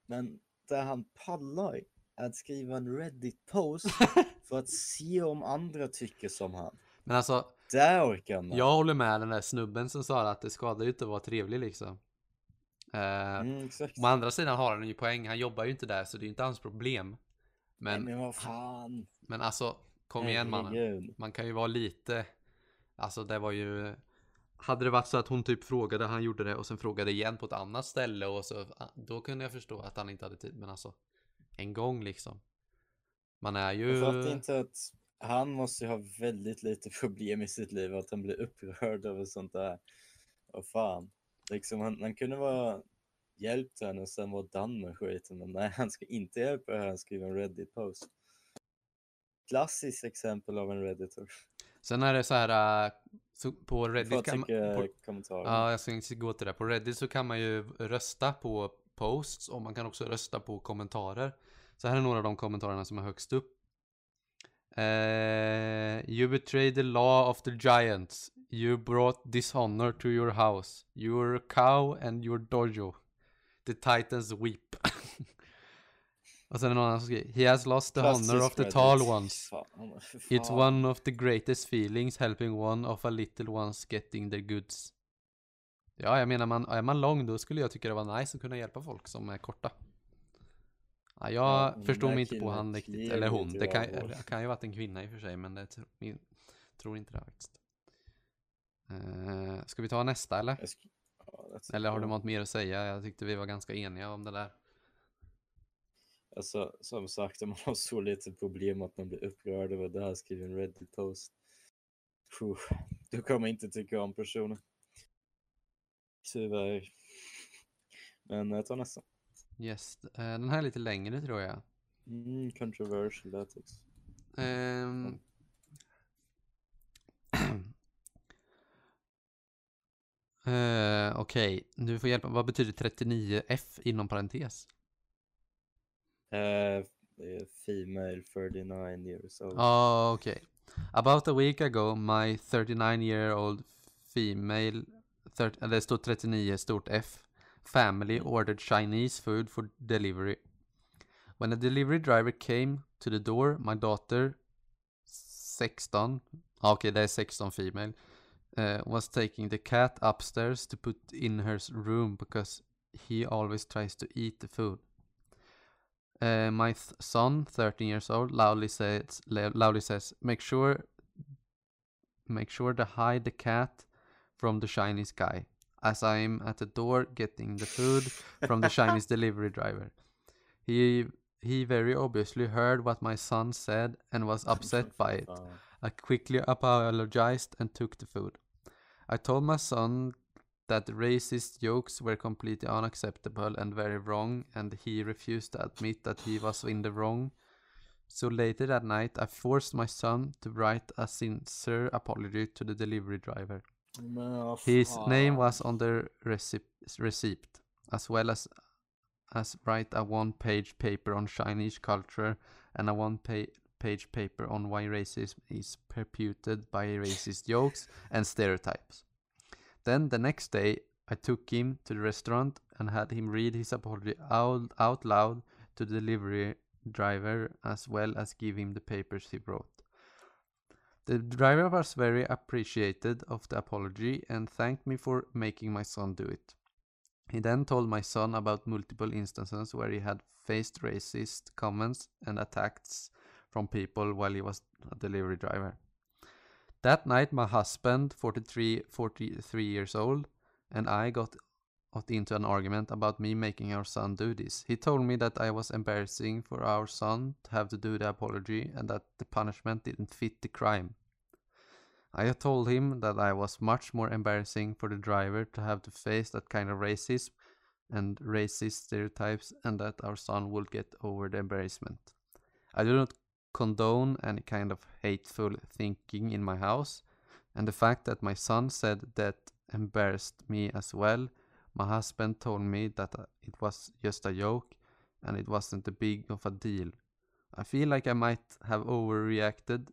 S2: Men det han pallar är att skriva en Reddit-post för att se om andra tycker som han.
S1: Men alltså,
S2: Det orkar med.
S1: jag håller med den där snubben som sa att det skadar ju inte att vara trevlig liksom. Eh,
S2: Mm, exakt.
S1: Å andra sidan har han ju poäng, han jobbar ju inte där så det är ju inte hans problem. Men,
S2: Nej, men vad fan.
S1: men alltså, kom igen mannen. Man kan ju vara lite, alltså det var ju, hade det varit så att hon typ frågade, han gjorde det och sen frågade igen på ett annat ställe och så, ah, då kunde jag förstå att han inte hade tid. Men alltså, en gång liksom. Man är ju...
S2: Jag fattar inte att han måste ju ha väldigt lite problem i sitt liv, att han blir upprörd över sånt där. Vad fan. Liksom, han, han kunde vara hjälpt henne och sen vara done med skiten, men nej, han ska inte hjälpa henne, han skriver en Reddit-post. Klassiskt exempel av en redditor.
S1: Sen är det så här, äh, så på Reddit kan man...
S2: tycka
S1: På,
S2: kommentarer.
S1: Ja, jag ska inte gå till det. På Reddit så kan man ju rösta på posts och man kan också rösta på kommentarer. Så här är några av de kommentarerna som är högst upp. Eh, you betrayed the law of the giants. You brought dishonor to your house. You're a cow and your dojo. The titans weep. och sen är någon annan som skriver. He has lost the honor
S2: Klassisk
S1: of the tall ones.
S2: Fan,
S1: It's one of the greatest feelings helping one of a little ones getting their goods. Ja, jag menar, man, är man lång då skulle jag tycka det var nice att kunna hjälpa folk som är korta. Ja, jag
S2: Ja, den
S1: mig inte på han riktigt. Eller hon. Det kan, det kan ju varit en kvinna i och för sig, men det tro, min, tror inte det faktiskt. Uh, ska vi ta nästa eller? Eller har du något mer att säga? Jag tyckte vi var ganska eniga om det där.
S2: Alltså, som sagt, man har så lite problem att man blir upprörd över det här, skriver en Reddit-post. Du kommer inte tycka om personen. Tyvärr. Men jag tar nästa.
S1: Yes, eh, den här är lite längre tror jag.
S2: Mm, controversial ethics.
S1: Ehm. Eh, Okej, du får hjälpa. Vad betyder 39F inom parentes?
S2: Uh, female 39 years old.
S1: Ja, okej. About a week ago, my 39 year old female, det står 39 stort F, family ordered Chinese food for delivery. When the delivery driver came to the door, my daughter, 16, okay, okej det är 16 female, uh, was taking the cat upstairs to put in her room because he always tries to eat the food. Uh, my th- son, 13 years old, loudly says, loudly says, "Make sure, make sure to hide the cat from the Chinese guy." As I'm at the door getting the food from the Chinese delivery driver, he he very obviously heard what my son said and was upset by it. I quickly apologized and took the food. I told my son that racist jokes were completely unacceptable and very wrong, and he refused to admit that he was in the wrong. So later that night, I forced my son to write a sincere apology to the delivery driver.
S2: Vad
S1: His name was on the receipt, receipt as well as as write a one-page paper on Chinese culture and a one-page paper on why racism is perpetuated by racist jokes and stereotypes. Then the next day, I took him to the restaurant and had him read his apology out, out loud to the delivery driver as well as give him the papers he wrote. The driver was very appreciated of the apology and thanked me for making my son do it. He then told my son about multiple instances where he had faced racist comments and attacks from people while he was a delivery driver. That night, my husband, 43, 43 years old, and I got got into an argument about me making our son do this. He told me that I was embarrassing for our son to have to do the apology and that the punishment didn't fit the crime. I told him that I was much more embarrassing for the driver to have to face that kind of racism and racist stereotypes and that our son would get over the embarrassment. I do not condone any kind of hateful thinking in my house, and the fact that my son said that embarrassed me as well. My husband told me that uh, it was just a joke and it wasn't a big of a deal. I feel like I might have overreacted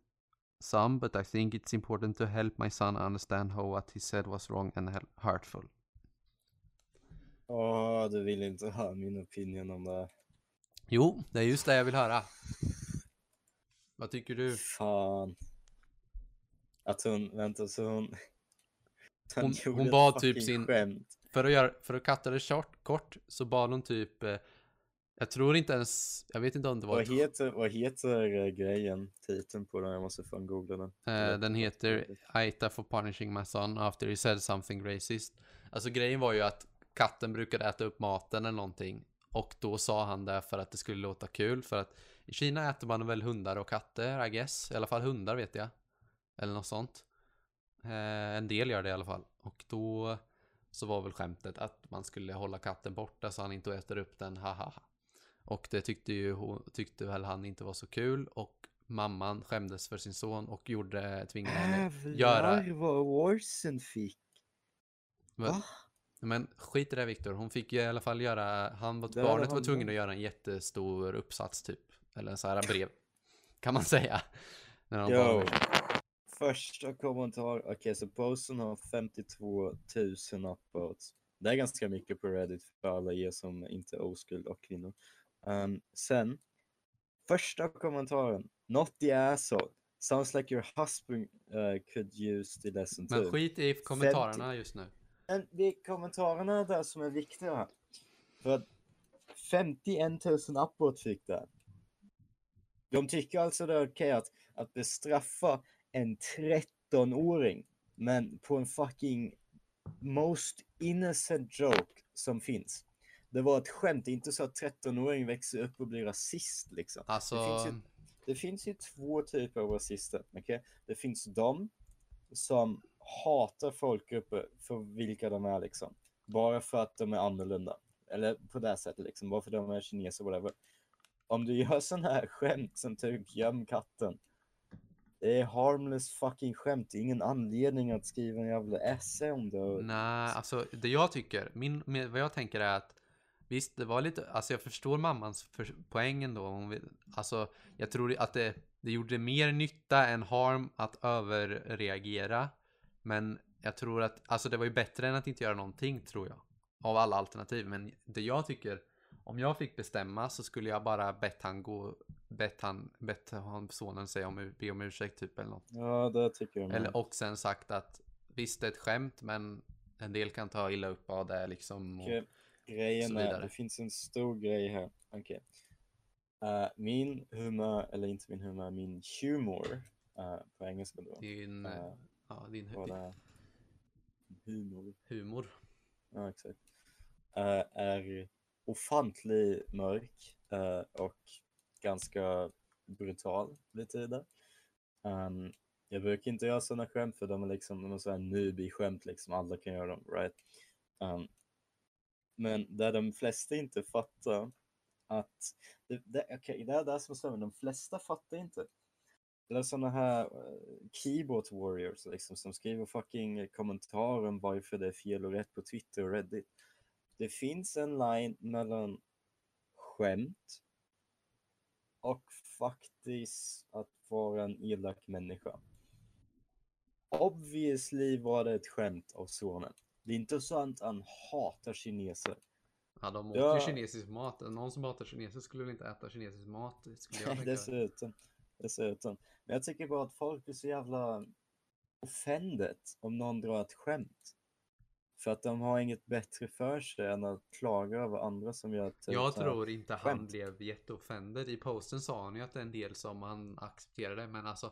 S1: some, but I think it's important to help my son understand how what he said was wrong and hurtful.
S2: Åh, du vill inte ha min opinion om det.
S1: Jo, det är just det jag vill höra. Vad tycker du?
S2: Fan. Att hon, vänta så hon...
S1: Hon-
S2: gjorde
S1: hon
S2: ett
S1: bad typ sin-
S2: Skämt.
S1: För att, göra, för att katta det kort, kort så bad hon typ eh, Jag tror inte ens Jag vet inte om det var
S2: Vad heter, vad heter eh, grejen, titeln på den? Jag måste fan googla den.
S1: eh, Den heter Aita for punishing my son after he said something racist Alltså grejen var ju att katten brukade äta upp maten eller någonting Och då sa han det för att det skulle låta kul för att I Kina äter man väl hundar och katter I guess. I alla fall hundar vet jag. Eller något sånt. Eh, En del gör det i alla fall. Och då Så var väl skämtet att man skulle hålla katten borta så han inte äter upp den. Haha Och det tyckte ju hon, tyckte väl han inte var så kul. Och mamman skämdes för sin son och gjorde tvingade henne göra
S2: vad Warsen fick.
S1: Men-
S2: Va?
S1: Men skit i det Viktor, hon fick ju i alla fall göra, han var, barnet var tvungen att göra en jättestor uppsats typ. Eller en sån här brev. Kan man säga. När de bara,
S2: Första kommentar, okej så posten har 52 000 upvotes. Det är ganska mycket på Reddit för alla er som inte är oskuld och kvinnor. Um, sen, första kommentaren, not the asshole. Sounds like your husband uh, could use the lesson
S1: men
S2: too.
S1: skit i kommentarerna just nu.
S2: Men det är kommentarerna där som är viktiga. För att 51 000 upvotes fick det. De tycker alltså det är okej att, att bestraffa en 13-åring, men på en fucking most innocent joke som finns. Det var ett skämt, det är inte så att 13-åring växer upp och blir rasist liksom.
S1: Alltså,
S2: Det finns ju, det finns ju två typer av rasister. okej? Det finns de som hatar folkgrupper för vilka de är liksom. Bara för att de är annorlunda. Eller på det sättet liksom, bara för att de är kineser whatever. Om du gör sån här skämt som typ göm katten. Det är harmless fucking skämt, det är ingen anledning att skriva en jävla essä om det.
S1: nej, alltså det jag tycker, min, vad jag tänker är att Visst, det var lite, alltså jag förstår mammans för, poäng ändå. Hon vill, alltså, jag tror att det, det gjorde mer nytta än harm att överreagera. Men jag tror att, alltså det var ju bättre än att inte göra någonting tror jag. Av alla alternativ. Men det jag tycker, om jag fick bestämma så skulle jag bara bett han gå, bett han, bett han sonen säga om, be om ursäkt typ eller något.
S2: Ja, det tycker jag med.
S1: Eller, och sen sagt att visst det är ett skämt men en del kan ta illa upp av det liksom. Och,
S2: Okej, Grejen
S1: så
S2: är, det finns en stor grej här. Okej. Eh, min humor, eller inte min humor, min humor eh, på engelska då.
S1: din,
S2: eh,
S1: ja, din
S2: är. Humor.
S1: humor.
S2: Ja, exakt. Eh, är ofantligt mörk eh, och ganska brutal lite i det. Um, jag brukar inte göra sådana skämt för de är liksom de är så här newbie-skämt liksom, alla kan göra dem, right? Um, men där de flesta inte fattar att, det, det, okay, det är det som stämmer, de flesta fattar inte. Det är sådana här eh, keyboard warriors liksom, som skriver fucking kommentarer om varför det är fel och rätt på Twitter och Reddit. Det finns en line mellan skämt och faktiskt att vara en elak människa. Obviously var det ett skämt av sonen. Det är inte så att han hatar kineser.
S1: Ja, de åt
S2: Ja.
S1: ju kinesisk mat. Någon som hatar kineser skulle väl inte äta kinesisk mat? Skulle jag tänka.
S2: Dessutom. Dessutom. Men jag tycker bara att folk blir så jävla offended om någon drar ett skämt. För att de har inget bättre för sig än att klaga över andra som gör typ
S1: Jag tror inte han
S2: skämt.
S1: blev jätteoffended. I posten sa han ju att det är en del som han accepterade, men alltså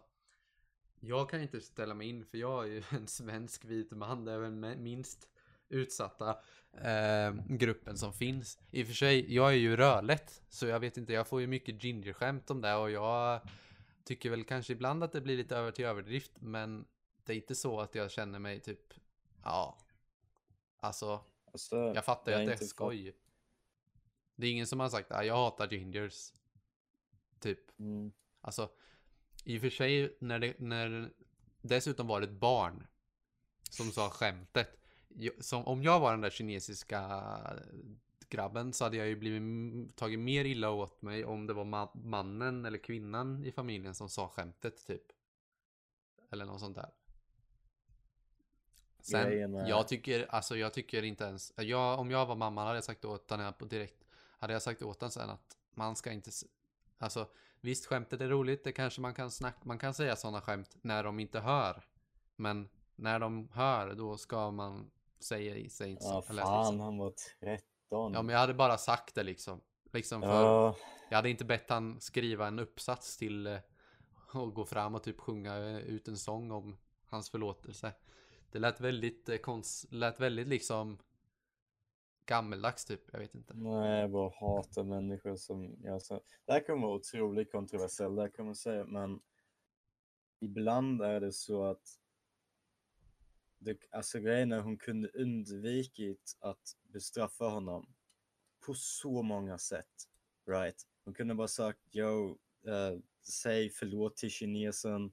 S1: jag kan inte ställa mig in för jag är ju en svensk vit man. Det är väl minst utsatta eh, gruppen som finns. I och för sig, jag är ju rödlätt, så jag vet inte, jag får ju mycket ginger-skämt om det och jag tycker väl kanske ibland att det blir lite över till överdrift, men det är inte så att jag känner mig typ, ja, alltså,
S2: Alltså,
S1: jag fattar ju att det är skoj. Det är ingen som har sagt att jag hatar gingers. Typ.
S2: Mm.
S1: Alltså, i och för sig när det, när dessutom var det ett barn som sa skämtet. Som, om jag var den där kinesiska grabben så hade jag ju blivit tagit mer illa åt mig om det var ma- mannen eller kvinnan i familjen som sa skämtet typ. Eller något sånt där. Sen, jag tycker, alltså jag tycker inte ens, jag, om jag var mamma hade jag sagt åt på direkt, hade jag sagt åt henne sen att man ska inte, alltså visst skämtet är roligt, det kanske man kan snacka, man kan säga sådana skämt när de inte hör. Men när de hör, då ska man säga i sig.
S2: Ja,
S1: eller
S2: fan, han var 13.
S1: Ja, men jag hade bara sagt det liksom. Liksom för,
S2: Ja,
S1: jag hade inte bett han skriva en uppsats till eh, och gå fram och typ sjunga eh, ut en sång om hans förlåtelse. Det lät väldigt eh, konst, lät väldigt liksom gammeldags typ, jag vet inte.
S2: nej, jag bara hatar människor som gör så. Det här kommer vara otroligt kontroversiellt, det här kommer jag säga, men ibland är det så att det, alltså grejen är hon kunde undvikit att bestraffa honom på så många sätt. Right? Hon kunde bara sagt, yo, eh, säg förlåt till kinesen.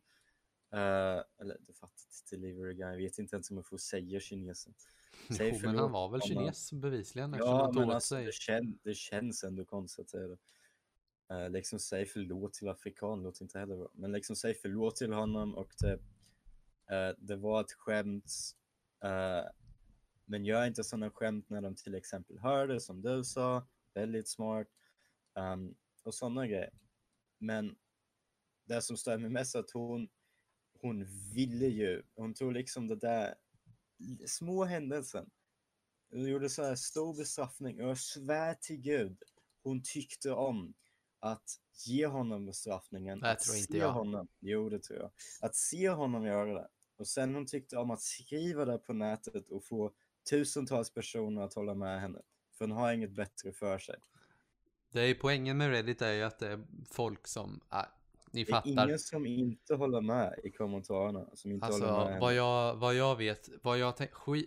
S2: eh, eller det fattar inte delivery guy, jag vet inte ens om jag får säga kinesen. Säg
S1: Jo, men
S2: förlåt
S1: han var väl kines bevisligen eftersom
S2: Ja,
S1: han tog
S2: men alltså,
S1: sig.
S2: det, kän, det känns ändå konstigt säga det. Eh, liksom säg förlåt till afrikan låter inte heller bra. Men liksom säg förlåt till honom och det, Eh, det var ett skämt. uh, men gör inte sådana skämt när de till exempel hör det som du sa. Väldigt smart. um, och sådana grejer. Men det som stör mig mest är att hon, hon ville ju, hon tog liksom det där små händelsen hon gjorde så här stor bestraffning och jag svär till gud hon tyckte om att ge honom bestraffningen. Att
S1: tror inte
S2: se
S1: jag.
S2: Honom, jo, det tror jag. Att se honom göra det. Och sen hon tyckte om att skriva det på nätet och få tusentals personer att hålla med henne. För hon har inget bättre för sig.
S1: Det är poängen med Reddit är ju att det är folk som, ni
S2: Det är ingen som inte håller med i kommentarerna. Som inte håller med
S1: Alltså vad jag, vad jag vet, vad jag,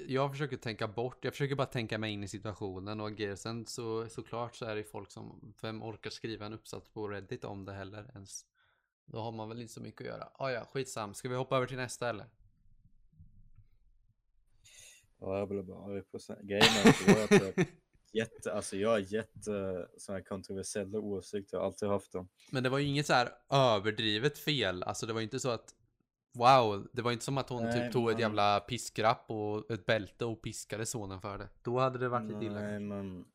S1: jag försöker tänka bort, jag försöker bara tänka mig in i situationen och agera. Sen så såklart så är det folk som, vem orkar skriva en uppsats på Reddit om det heller ens. Då har man väl inte så mycket att göra. Ah, ja, skitsam. Ska vi hoppa över till nästa eller?
S2: Ja, jag blir bara arg på såna typ jätte, alltså jag har jätte såna här kontroversiella åsikter. Jag har alltid haft dem.
S1: Men det var ju inget så här överdrivet fel. Alltså det var inte så att Wow, det var inte som att hon
S2: Nej,
S1: typ tog ett
S2: men-
S1: jävla piskrapp och ett bälte och piskade sonen för det. Då hade det varit lite illa.
S2: Nej, men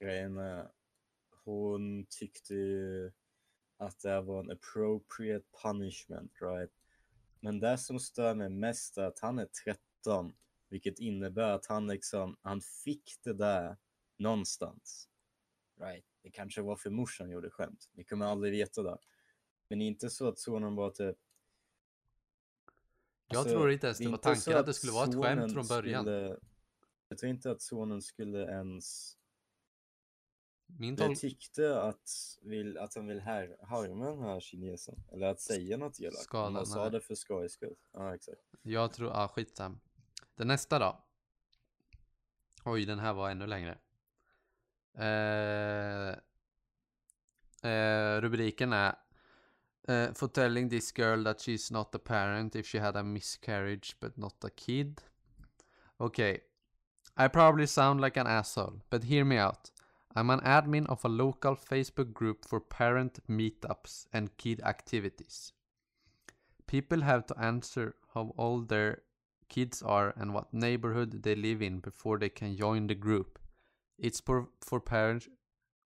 S2: grejen är, hon tyckte ju att det var en appropriate punishment, right? Men det som stör mig mest är att han är 13, vilket innebär att han liksom, han fick det där någonstans. Right? Det kanske var för morsan gjorde skämt. Vi kommer aldrig veta det. Men inte så att sonen var typ
S1: Jag
S2: Alltså,
S1: tror inte ens det
S2: är
S1: var tanken att det skulle vara ett skämt från början.
S2: Skulle, jag tror inte att sonen skulle ens
S1: Min
S2: jag
S1: tolk...
S2: tyckte att, vill, att han vill här, harma den här kinesen. Eller att säga något elakt. Han sa det för skojs skull. Ja, exakt.
S1: Jag tror, ja skitsam. Den nästa då. Oj, den här var ännu längre. Eh, eh, rubriken är eh, For telling this girl that she's not a parent if she had a miscarriage but not a kid. Okej. Okay. I probably sound like an asshole, but hear me out. I'm an admin of a local Facebook group for parent meetups and kid activities. People have to answer how old their kids are and what neighborhood they live in before they can join the group. It's for, for parents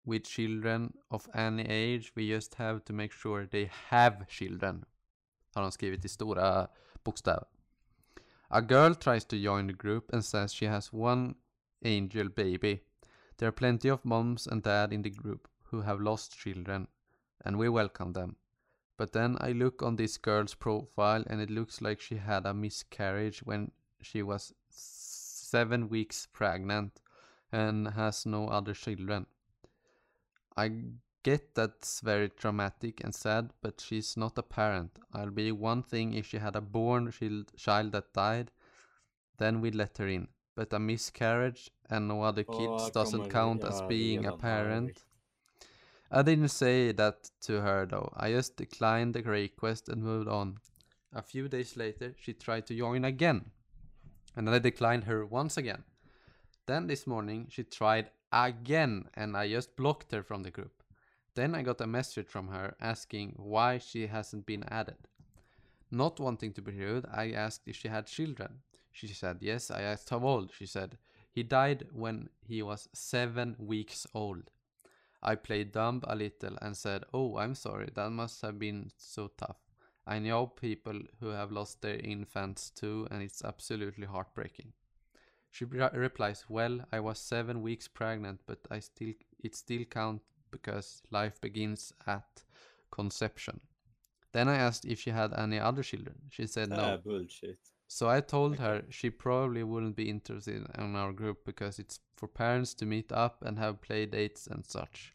S1: with children of any age. We just have to make sure they have children. Har de skrivit i stora bokstäver. A girl tries to join the group and says she has one angel baby. There are plenty of moms and dad in the group who have lost children, and we welcome them. But then I look on this girl's profile and it looks like she had a miscarriage when she was seven weeks pregnant and has no other children. I get that's very traumatic and sad, but she's not a parent. I'll be one thing if she had a born child, child that died, then we'd let her in. But a miscarriage and no other kids
S2: jag
S1: doesn't count as being a parent. I didn't say that to her though. I just declined the request and moved on. A few days later, she tried to join again. And I declined her once again. Then this morning, she tried again and I just blocked her from the group. Then I got a message from her asking why she hasn't been added. Not wanting to be rude, I asked if she had children. She said yes. I asked how old. She said he died when he was seven weeks old. I played dumb a little and said, Oh, I'm sorry, that must have been so tough. I know people who have lost their infants too, and it's absolutely heartbreaking. She re- replies, Well, I was seven weeks pregnant, but I still it still counts because life begins at conception. Then I asked if she had any other children. She said no.
S2: bullshit.
S1: So I told her she probably wouldn't be interested in our group because it's for parents to meet up and have play dates and such.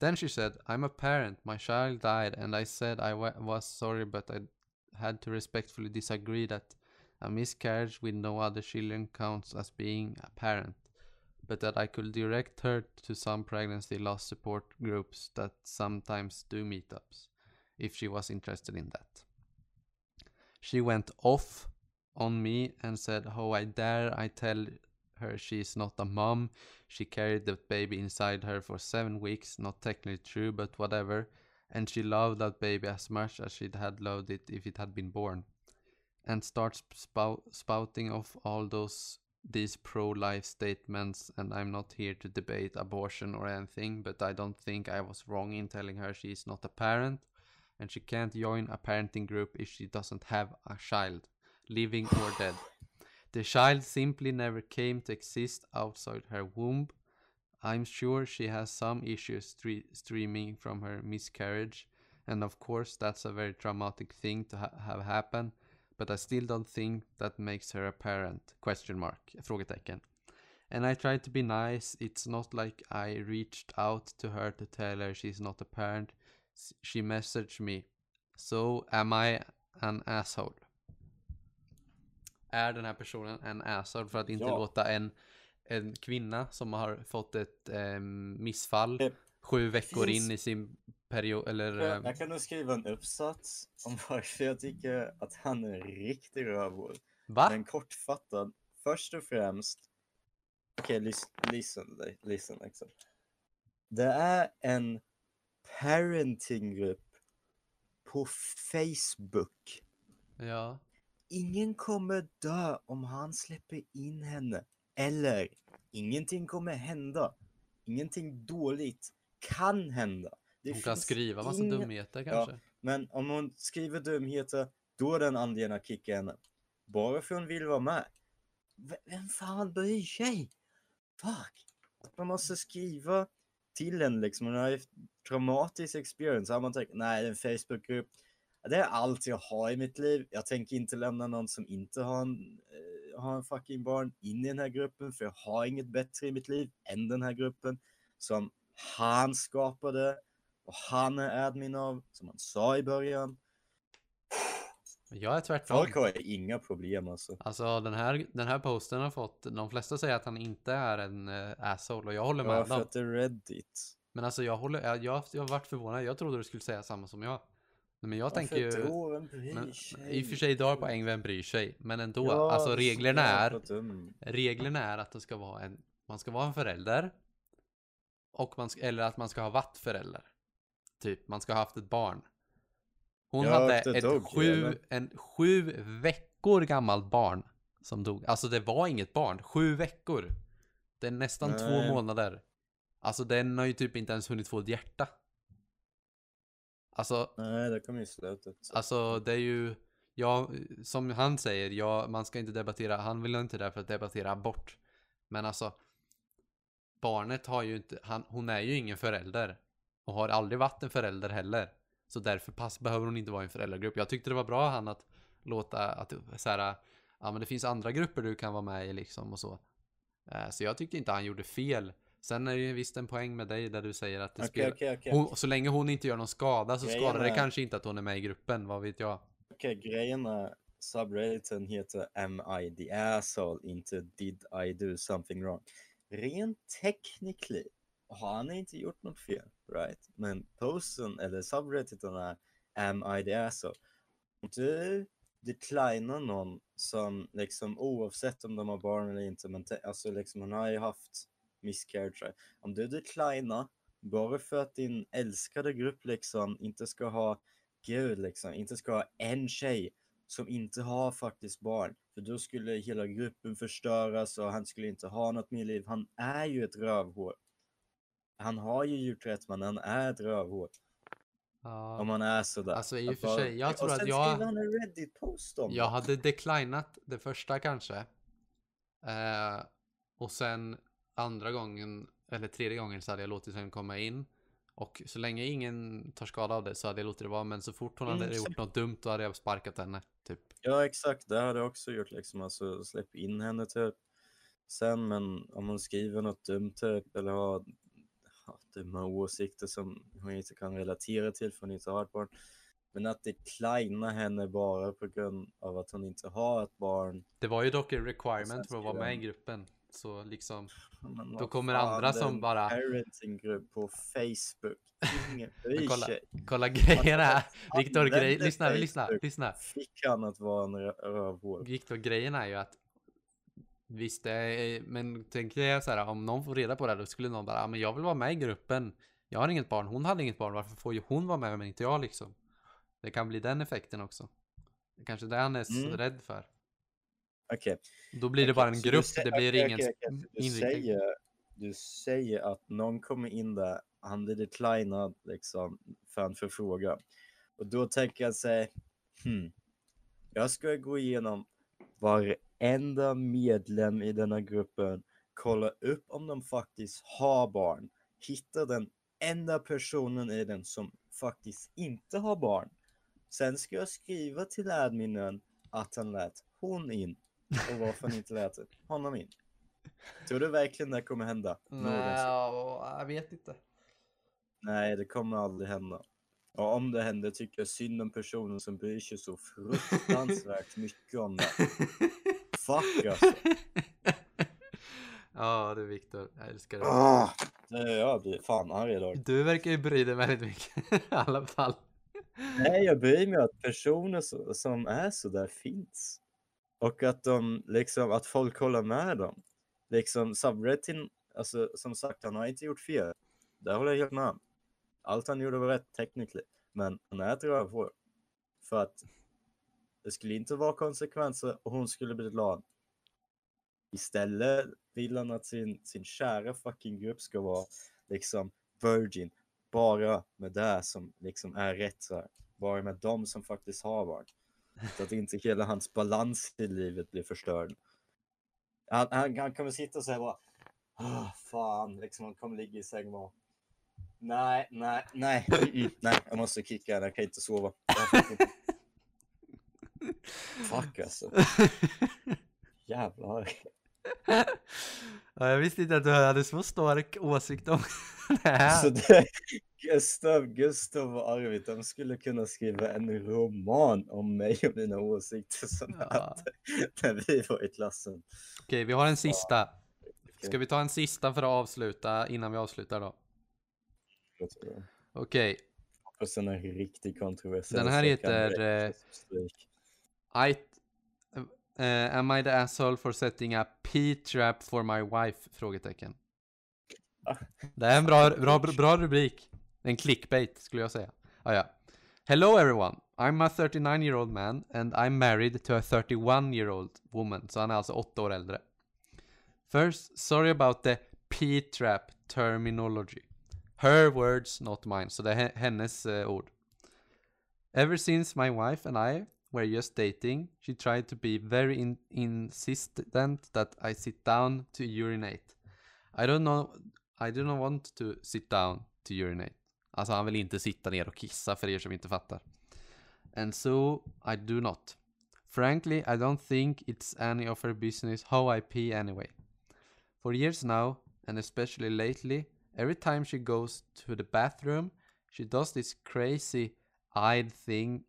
S1: Then she said, I'm a parent, my child died, and I said I wa- was sorry, but I had to respectfully disagree that a miscarriage with no other children counts as being a parent, but that I could direct her to some pregnancy loss support groups that sometimes do meetups, if she was interested in that. She went off on me and said, How I dare I tell her she's not a mom. She carried the baby inside her for seven weeks, not technically true, but whatever. And she loved that baby as much as she'd had loved it if it had been born. And starts spout- spouting off all those these pro-life statements and I'm not here to debate abortion or anything, but I don't think I was wrong in telling her she's not a parent and she can't join a parenting group if she doesn't have a child, living or dead. The child simply never came to exist outside her womb. I'm sure she has some issues stre- streaming from her miscarriage, and of course, that's a very traumatic thing to ha- have happen. But I still don't think that makes her a parent? Question mark. Frågetecken. And I tried to be nice. It's not like I reached out to her to tell her she's not a parent. She messaged me. So am I an asshole? Är den här personen en asshole för att inte
S2: Ja.
S1: låta en, en kvinna som har fått ett ehm, missfall
S2: Det
S1: sju veckor
S2: finns-
S1: in i sin period eller ehm,
S2: Jag, jag kan nog skriva en uppsats om varför jag tycker att han är en riktig rövhål.
S1: va?
S2: Men kortfattad, först och främst. Okej, okay, listen, listen liksom. Det är en parentinggrupp på Facebook.
S1: Ja.
S2: Ingen kommer dö om han släpper in henne. Eller, ingenting kommer hända. Ingenting dåligt kan hända. Det
S1: Hon kan skriva massa
S2: inga-
S1: dumheter kanske.
S2: Men om hon skriver dumheter, då är den anledningen att kicka henne. Bara för hon vill vara med. V- vem fan bryr sig? Fuck. Man måste skriva till henne liksom. Hon har ju traumatisk experience. Har man tänkt, nej det är en Facebookgrupp. Det är allt jag har i mitt liv. Jag tänker inte lämna någon som inte har en, eh, har en fucking barn in i den här gruppen. För jag har inget bättre i mitt liv än den här gruppen. Som han skapade och han är admin av, som han sa i början.
S1: Jag är tvärtom.
S2: Folk har inga problem alltså.
S1: Alltså den här, den här posten har fått, de flesta säger att han inte är en uh, asshole och jag håller
S2: Ja,
S1: med
S2: för
S1: dem.
S2: att det är Reddit.
S1: Men alltså jag håller, jag, jag, jag har varit förvånad, jag trodde du skulle säga samma som jag. Men jag
S2: Varför
S1: tänker ju,
S2: då? Vem bryr
S1: men,
S2: sig?
S1: i och för sig du har poäng, vem bryr sig? Men ändå,
S2: Ja,
S1: alltså
S2: så
S1: reglerna är, reglerna är att det ska vara en, man ska vara en förälder. Och man ska, eller att man ska ha varit förälder. Typ, man ska ha haft ett barn. Hon
S2: Jag
S1: hade
S2: åkte
S1: ett
S2: dog,
S1: sju,
S2: eller?
S1: en sju veckor gammalt barn som dog. Alltså det var inget barn, sju veckor. Det är nästan två
S2: Nej.
S1: månader. Alltså den har ju typ inte ens hunnit få ett hjärta. Alltså,
S2: Nej, det kommer i slutet.
S1: alltså det är ju, ja, som han säger, ja, man ska inte debattera, han vill inte därför att debattera abort. Men alltså, barnet har ju inte, han, hon är ju ingen förälder. Och har aldrig varit en förälder heller. Så därför pass, behöver hon inte vara i en föräldragrupp. Jag tyckte det var bra han att låta, att så här, ja men det finns andra grupper du kan vara med i liksom och så. Eh, så jag tyckte inte han gjorde fel. Sen är det ju visst en poäng med dig där du säger att det
S2: Okej,
S1: spelar...
S2: okej, okej.
S1: Hon, så länge hon inte gör någon skada så
S2: Grejen
S1: skadar det kanske inte att hon är med i gruppen, vad vet jag.
S2: Okej, grejen är subredditen heter Am I the asshole, inte Did I do something wrong. Rent technically har han inte gjort något fel, right? Men posten eller subredditen är Am I the asshole. Om du declinar någon som liksom oavsett om de har barn eller inte, men alltså liksom hon har ju haft miscarriage. Om du declinar bara för att din älskade grupp liksom inte ska ha gud liksom, inte ska ha en tjej som inte har faktiskt barn. För då skulle hela gruppen förstöras och han skulle inte ha något mer liv. Han är ju ett rövhår. Han har ju gjort rätt men han är ett rövhår.
S1: Ja.
S2: Om han är sådär.
S1: Alltså, i och för
S2: bara-
S1: sig, jag tror att
S2: sen
S1: jag-
S2: skriver han en Reddit-post om
S1: Jag hade declinat det första kanske. Eh, och sen andra gången, eller tredje gången så hade jag låtit henne komma in. Och så länge ingen tar skada av det så hade jag låtit det vara. Men så fort hon hade
S2: Mm,
S1: gjort något dumt då hade jag sparkat henne. Typ.
S2: Ja exakt, det hade jag också gjort liksom. Alltså släpp in henne typ. Sen men om hon skriver något dumt typ eller har ja, dumma åsikter som hon inte kan relatera till för hon inte har ett barn. Men att declina henne bara på grund av att hon inte har ett barn.
S1: Det var ju dock en requirement för att vara med i gruppen. Så liksom,
S2: Men
S1: Då kommer
S2: fan,
S1: andra
S2: är
S1: som bara-
S2: Parentinggrupp på Facebook. Ingen bryr
S1: kolla,
S2: sig.
S1: kolla grejen är.
S2: Han
S1: Viktor, grej, lyssna, lyssna,
S2: Facebook.
S1: lyssna.
S2: Fick han att vara en rö- rövhål?
S1: Viktor, grejen är ju att Visst, är, men tänk dig så här, om någon får reda på det här, då skulle någon bara, ja men jag vill vara med i gruppen. Jag har inget barn, hon hade inget barn, varför får ju hon vara med men inte jag liksom? Det kan bli den effekten också. Det är kanske det han är
S2: Mm.
S1: rädd för.
S2: Okej.
S1: Då blir det bara en
S2: du
S1: grupp, det blir
S2: okej,
S1: ingen
S2: Du säger, du säger att någon kommer in där, han blir declinad liksom för en förfrågan. Och då tänker jag sig, hmm, jag ska gå igenom varenda medlem i denna gruppen, kolla upp om de faktiskt har barn, hitta den enda personen i den som faktiskt inte har barn. Sen ska jag skriva till adminen att han lät hon in och varför han inte lät honom in. Tror du verkligen det kommer hända? någonsin?
S1: jag vet inte.
S2: Nej, det kommer aldrig hända. Och om det händer tycker jag synd om personen som bryr sig så fruktansvärt mycket om det. Fuck alltså.
S1: ja du Viktor, jag älskar det.
S2: Ah, det jag blir fan arg idag.
S1: Du verkar ju bry dig väldigt mycket i alla fall.
S2: Nej, jag bryr mig att personer som är så där finns. Och att de liksom, att folk håller med dem. Liksom subredditen, alltså som sagt, han har inte gjort fel. Det håller jag helt med om. Allt han gjorde var rätt technically. Men han är ett rövhål. För att det skulle inte vara konsekvenser och hon skulle bli glad. Istället vill han att sin, sin kära fucking grupp ska vara liksom virgin. Bara med det som liksom är rätt så här. Bara med dem som faktiskt har barn. Så att inte hela hans balans i livet blir förstörd. Han, han, han kommer sitta och säga bara ah, fan, liksom han kommer ligga i och bara Nej, nej, nej, mm, mm, nej, jag måste kicka jag kan inte sova. Fuck alltså, jävlar.
S1: Ja, jag visste inte att du hade så stark åsikt om det här.
S2: Så det, Gustav, Gustav och Arvid, de skulle kunna skriva en roman om mig och mina åsikter som
S1: Ja.
S2: hade när vi var i klassen.
S1: Okej, vi har en sista. Ska vi ta en sista för att avsluta innan vi avslutar då?
S2: Jag tror jag.
S1: Okej,
S2: Hoppas den är riktigt kontroversiell.
S1: Den här heter, eh, Uh, am I the asshole for setting a P-trap for my wife? Frågetecken. Det är en bra, bra, bra rubrik. En clickbait skulle jag säga. Ah, ja. Hello everyone. I'm a 39 year old man and I'm married to a 31 year old woman. Så han är alltså åtta år äldre. First, sorry about the P-trap terminology. Her words, not mine. Så det är hennes uh, ord. Ever since my wife and I were just dating, she tried to be very in- insistent that I sit down to urinate. I don't know, I do not want to sit down to urinate. Alltså han vill inte sitta ner och kissa för er som inte fattar. And so I do not. Frankly, I don't think it's any of her business how I pee anyway. For years now, and especially lately, every time she goes to the bathroom, she does this crazy eyed thing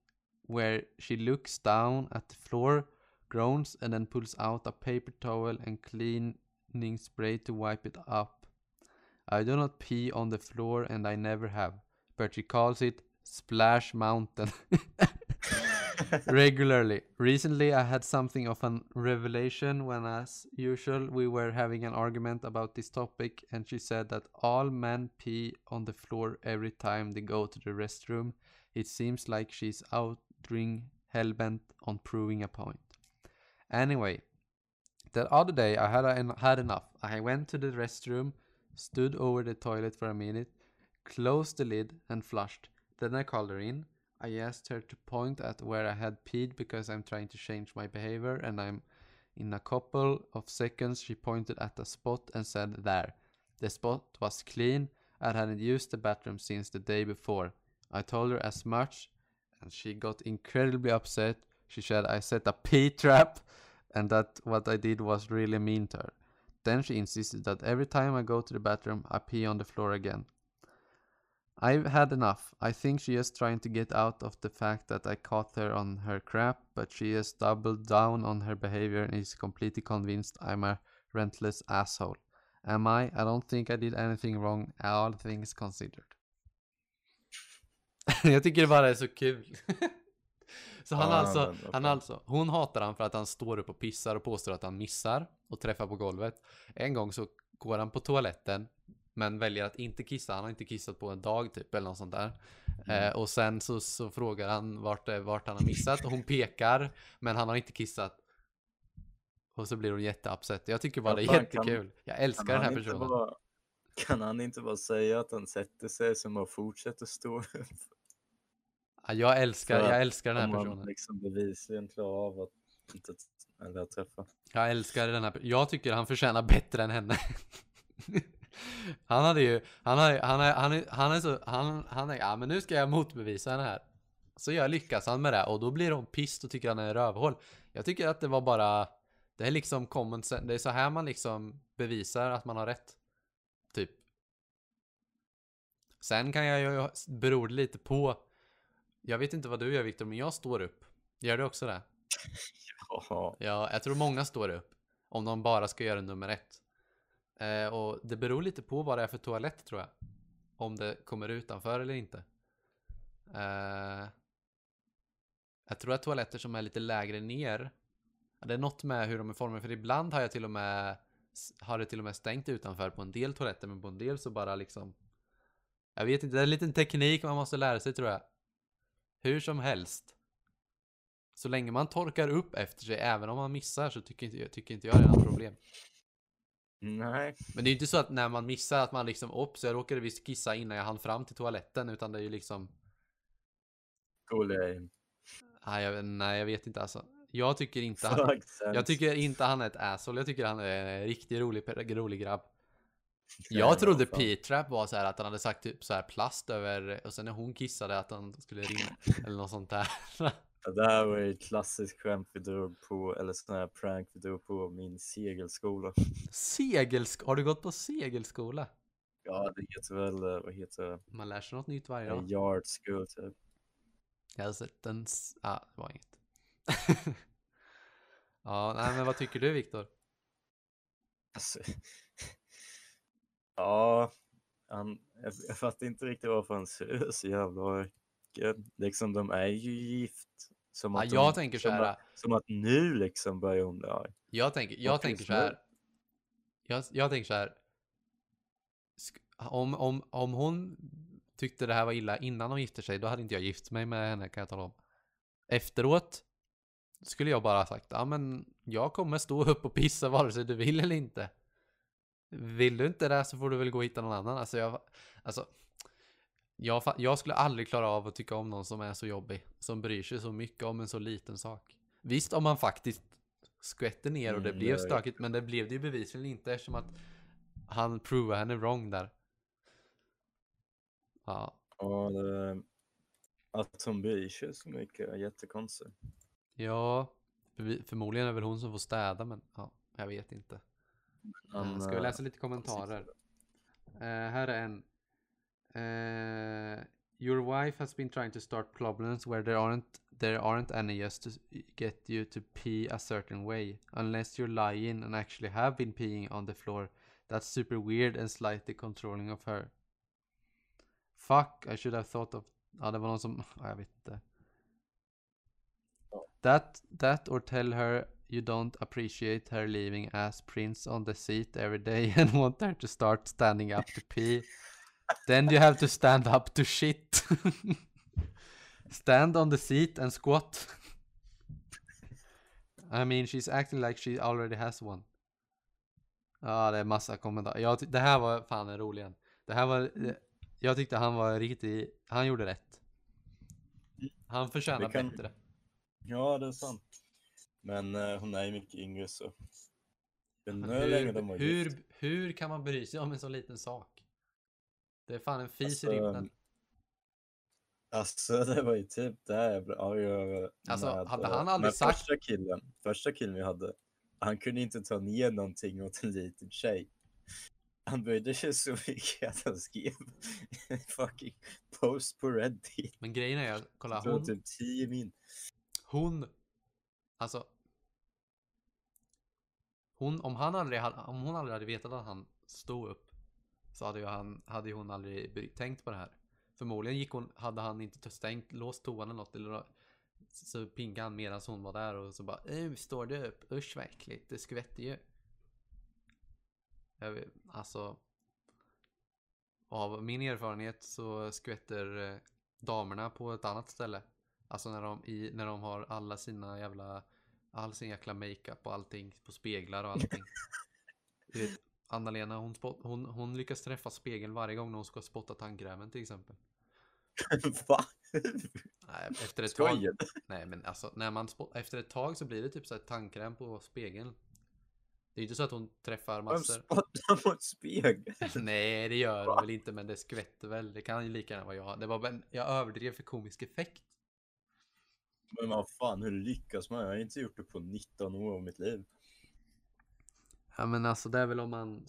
S1: where she looks down at the floor, groans, and then pulls out a paper towel and cleaning spray to wipe it up. I do not pee on the floor and I never have, but she calls it Splash Mountain regularly. Recently, I had something of a revelation when, as usual, we were having an argument about this topic, and she said that all men pee on the floor every time they go to the restroom. It seems like she's out doing hellbent on proving a point. Anyway, the other day I had had enough. I went to the restroom, stood over the toilet for a minute, closed the lid, and flushed. Then I called her in. I asked her to point at where I had peed because I'm trying to change my behavior, and I'm in a couple of seconds she pointed at a spot and said there. The spot was clean. I hadn't used the bathroom since the day before. I told her as much, and she got incredibly upset. She said I set a pee trap and that what I did was really mean to her. Then she insisted that every time I go to the bathroom, I pee on the floor again. I've had enough. I think she is trying to get out of the fact that I caught her on her crap, but she has doubled down on her behavior and is completely convinced I'm a rentless asshole. Am I? I don't think I did anything wrong, all things considered. Jag tycker det bara är så kul. så han
S2: Ja,
S1: alltså,
S2: men,
S1: han alltså, hon hatar han för att han står upp och pissar och påstår att han missar och träffar på golvet. En gång så går han på toaletten men väljer att inte kissa. Han har inte kissat på en dag typ eller något sånt där. Eh, och sen så, så frågar han vart, det- vart han har missat och hon pekar men han har inte kissat. Och så blir hon jätteupset. Jag tycker bara
S2: Ja,
S1: det är
S2: fan, kan-
S1: jättekul. Jag älskar den här personen.
S2: bara- Kan han inte bara säga att han sätter sig som och fortsätter stå upp?
S1: Ja, jag älskar, jag älskar den här
S2: man
S1: personen.
S2: liksom bevisligen klarar av att inte eller träffa.
S1: Jag älskar den här Jag tycker han förtjänar bättre än henne. han hade ju, han är, han är, han är, han är så, han, han är, ja men nu ska jag motbevisa henne här. Så jag lyckas han med det och då blir hon pissed och tycker han är rövhål. Jag tycker att det var bara, det är liksom common sense, det är så här man liksom bevisar att man har rätt. Typ. Sen kan jag ju, beror lite på, jag vet inte vad du gör Viktor, men jag står upp. Gör du också det?
S2: Ja,
S1: Ja, jag tror många står upp. Om de bara ska göra nummer ett. Eh, och det beror lite på vad det är för toalett tror jag. Om det kommer utanför eller inte. Eh, jag tror att toaletter som är lite lägre ner. Det är något med hur de är formade. För ibland har jag till och med har det till och med stängt utanför på en del toaletter. Men på en del så bara liksom. Jag vet inte, det är en liten teknik man måste lära sig tror jag. Hur som helst. Så länge man torkar upp efter sig, även om man missar, så tycker inte, jag- tycker inte jag det är något problem.
S2: nej.
S1: Men det är ju inte så att när man missar att man liksom, upp så jag råkade visst kissa innan jag hann fram till toaletten, utan det är ju liksom,
S2: Cool är
S1: nej jag, vet- nej, jag vet inte alltså. Jag tycker inte han, jag tycker inte han är ett asshole, jag tycker han är en riktigt rolig, rolig grabb.
S2: Ja,
S1: Jag trodde. P-trap var så här att han hade sagt typ så här plast över, och sen när hon kissade att han skulle rinna, eller något sånt där.
S2: Det här var ju ett klassiskt skämt vi drog på, eller sån här prank vi drog på min segelskola.
S1: Segelsk, har du gått på segelskola?
S2: Ja, det heter väl, eh, vad heter det?
S1: Man lär sig något nytt varje
S2: Ja.
S1: dag.
S2: Yard school typ.
S1: Jag har sett den, s- ja det var inget. ja, nej men vad tycker du Viktor?
S2: Alltså, ja, han, jag, jag fattar inte riktigt varför han ser så jävla mycket. Liksom de är ju gift. Som
S1: Ja,
S2: att
S1: jag
S2: de,
S1: tänker så
S2: som
S1: här.
S2: Att, som att nu liksom börjar hon bli arg.
S1: Jag tänker, jag tänker så här. Jag, jag tänker så här. Om, om, om hon tyckte det här var illa innan de gifte sig, då hade inte jag gift mig med henne kan jag tala om. Efteråt skulle jag bara sagt, ja men jag kommer stå upp och pissa vare sig du vill eller inte. Vill du inte det så får du väl gå och hitta någon annan. Alltså jag, alltså, jag, jag skulle aldrig klara av att tycka om någon som är så jobbig. Som bryr sig så mycket om en så liten sak. Visst om man faktiskt skvätter ner och det
S2: Mm,
S1: blev stökigt, men det blev det ju bevisligen inte eftersom att han provade henne wrong där. Ja,
S2: Ja, det, att hon bryr sig så mycket är jättekonstigt.
S1: ja, Förmodligen är det väl hon som får städa, men ja, jag vet inte.
S2: Han,
S1: Eh, Ska vi
S2: eh,
S1: läsa lite kommentarer? Eh, här är en. Eh, your wife has been trying to start problems where there aren't there aren't any just to get you to pee a certain way. Unless you're lying and actually have been peeing on the floor. That's super weird and slightly controlling of her. Fuck, I should have thought of... Ja, det var någon som... Ja, jag vet inte. That, that or tell her you don't appreciate her leaving as prince on the seat every day and want her to start standing up to pee. Then you have to stand up to shit. stand on the seat and squat. I mean, she's acting like she already has one. Ja, det är massa kommentarer. Jag det här var fan en rolig en. Det här var... eh, Jag tyckte han var riktigt... Han gjorde rätt. Han förtjänar
S2: kan-
S1: bättre.
S2: Ja, det är sant. Men eh, hon är ju mycket yngre så.
S1: Hur, hur, hur kan man bry sig om en så liten sak? Det är fan en fis i
S2: Alltså,
S1: rymden.
S2: Alltså det var ju typ det här jag över.
S1: Alltså,
S2: med,
S1: hade
S2: eh,
S1: han aldrig sagt-
S2: Första killen, första killen vi hade. Han kunde inte ta ner någonting åt en liten tjej. Han böjde sig så mycket att han skrev en fucking post på Reddit.
S1: Men grejen är, kolla, hon,
S2: typ 10 min.
S1: hon, alltså. Hon, om han aldrig hade, om hon aldrig hade vetat att han stod upp. Så hade ju han, hade ju hon aldrig tänkt på det här. Förmodligen gick hon, hade han inte stängt, låst toan eller något. Eller så pingade han medan hon var där och så bara Ehm, står du upp? Usch vad äckligt, det skvätter ju. Jag vet, alltså. Av min erfarenhet så skvätter eh, damerna på ett annat ställe. Alltså när de, i, när de har alla sina jävla, all sin jäkla makeup och allting på speglar och allting. Anna-Lena hon, hon, hon lyckas träffa spegeln varje gång hon ska spotta tandkrämen till exempel.
S2: Va?
S1: Nej, efter ett tag. Nej men alltså när man spot, efter ett tag så blir det typ så här tandkräm på spegeln. Det är inte så att hon träffar
S2: Vem
S1: massor.
S2: spottar mot spegeln?
S1: Nej det gör hon väl inte men det skvätter väl. Det kan ju lika gärna vara jag. Det var jag överdrev för komisk effekt.
S2: Men vad fan, hur lyckas man? Jag har inte gjort det på 19 år av mitt liv.
S1: Ja men alltså det är väl om man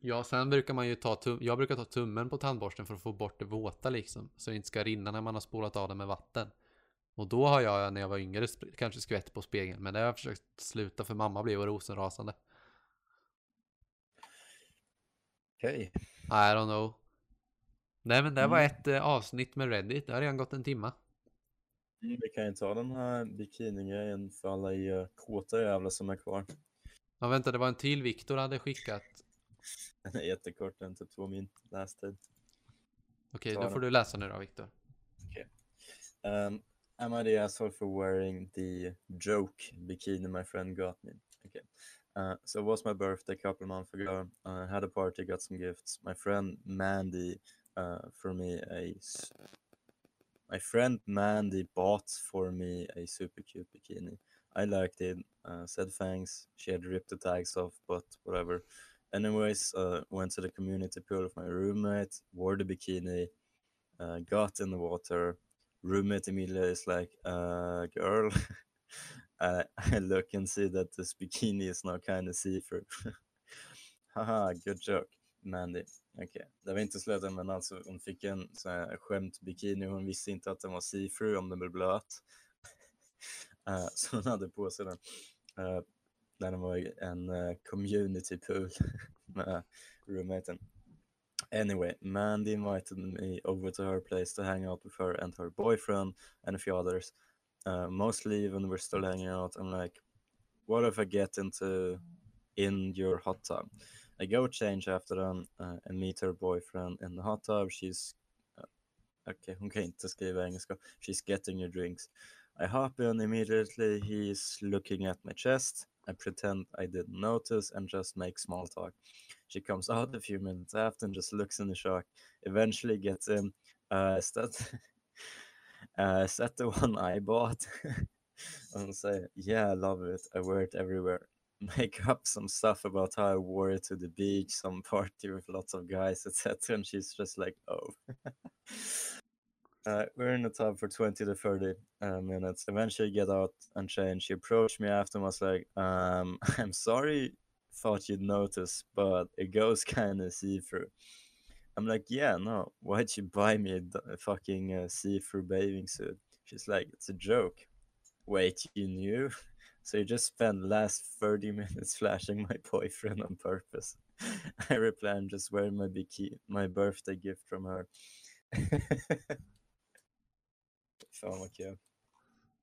S1: Ja sen brukar man ju ta tum... Jag brukar ta tummen på tandborsten för att få bort det våta liksom Så det inte ska rinna när man har spolat av det med vatten Och då har jag när jag var yngre kanske skvätt på spegeln Men det har jag försökt sluta för mamma blev rosenrasande
S2: Okej.
S1: I don't know Nej men det var
S2: Mm.
S1: ett eh, avsnitt med Reddit Det har redan gått en timma
S2: Mm, Vi kan ju ta den här bikinigrejen för alla er kåta jävlar som är kvar.
S1: Ja vänta det var en till Viktor hade skickat
S2: Den är jättekort, den är typ två min lästid.
S1: Okej
S2: Ta
S1: då får du läsa nu då Viktor
S2: Um, am I the asshole for wearing the joke bikini my friend got me? Okay. Uh, so it was my birthday a couple months ago. I had a party, got some gifts. My friend Mandy uh, for me a my friend Mandy bought for me a super cute bikini. I liked it. Uh, said thanks. She had ripped the tags off, but whatever. Anyways, uh, went to the community pool with my roommate. Wore the bikini. Uh, got in the water roommate immediately is like, uh, girl, I, I look and see that this bikini is now kind of see-through. Haha, good joke, Mandy. Okej, det var inte slut men alltså hon fick en sån här skämt-bikini hon visste inte att den var see-through om den blev blöt. uh, så hon hade på sig den. Uh, när den var en eh, uh, community pool med roommaten. Anyway, Mandy invited me over to her place to hang out with her and her boyfriend and a few others. Uh, mostly even we're still hanging out, I'm like, what if I get into in your hot tub? I go change after them uh, and meet her boyfriend in the hot tub. She's uh, okay, hon kan inte skriva engelska. She's getting your drinks. I hop in immediately. He's looking at my chest. I pretend I didn't notice and just make small talk. She comes out a few minutes after and just looks in the shock. Eventually gets in. Uh, is that uh, is that the one I bought? and say, yeah, I love it. I wear it everywhere. Make up some stuff about how I wore it to the beach, some party with lots of guys, etc. And she's just like, oh. Uh, we're in the tub for 20 to 30 uh, minutes. Eventually, get out and change. She approached me after and was like, um, I'm sorry, thought you'd notice, but it goes kind of see through. I'm like, yeah, no, why'd you buy me a fucking uh, see through bathing suit? She's like, it's a joke. Wait, you knew? So you just spent last 30 minutes flashing my boyfriend on purpose. I reply, I'm just wearing my bikini, my birthday gift from her. Fan vad kul.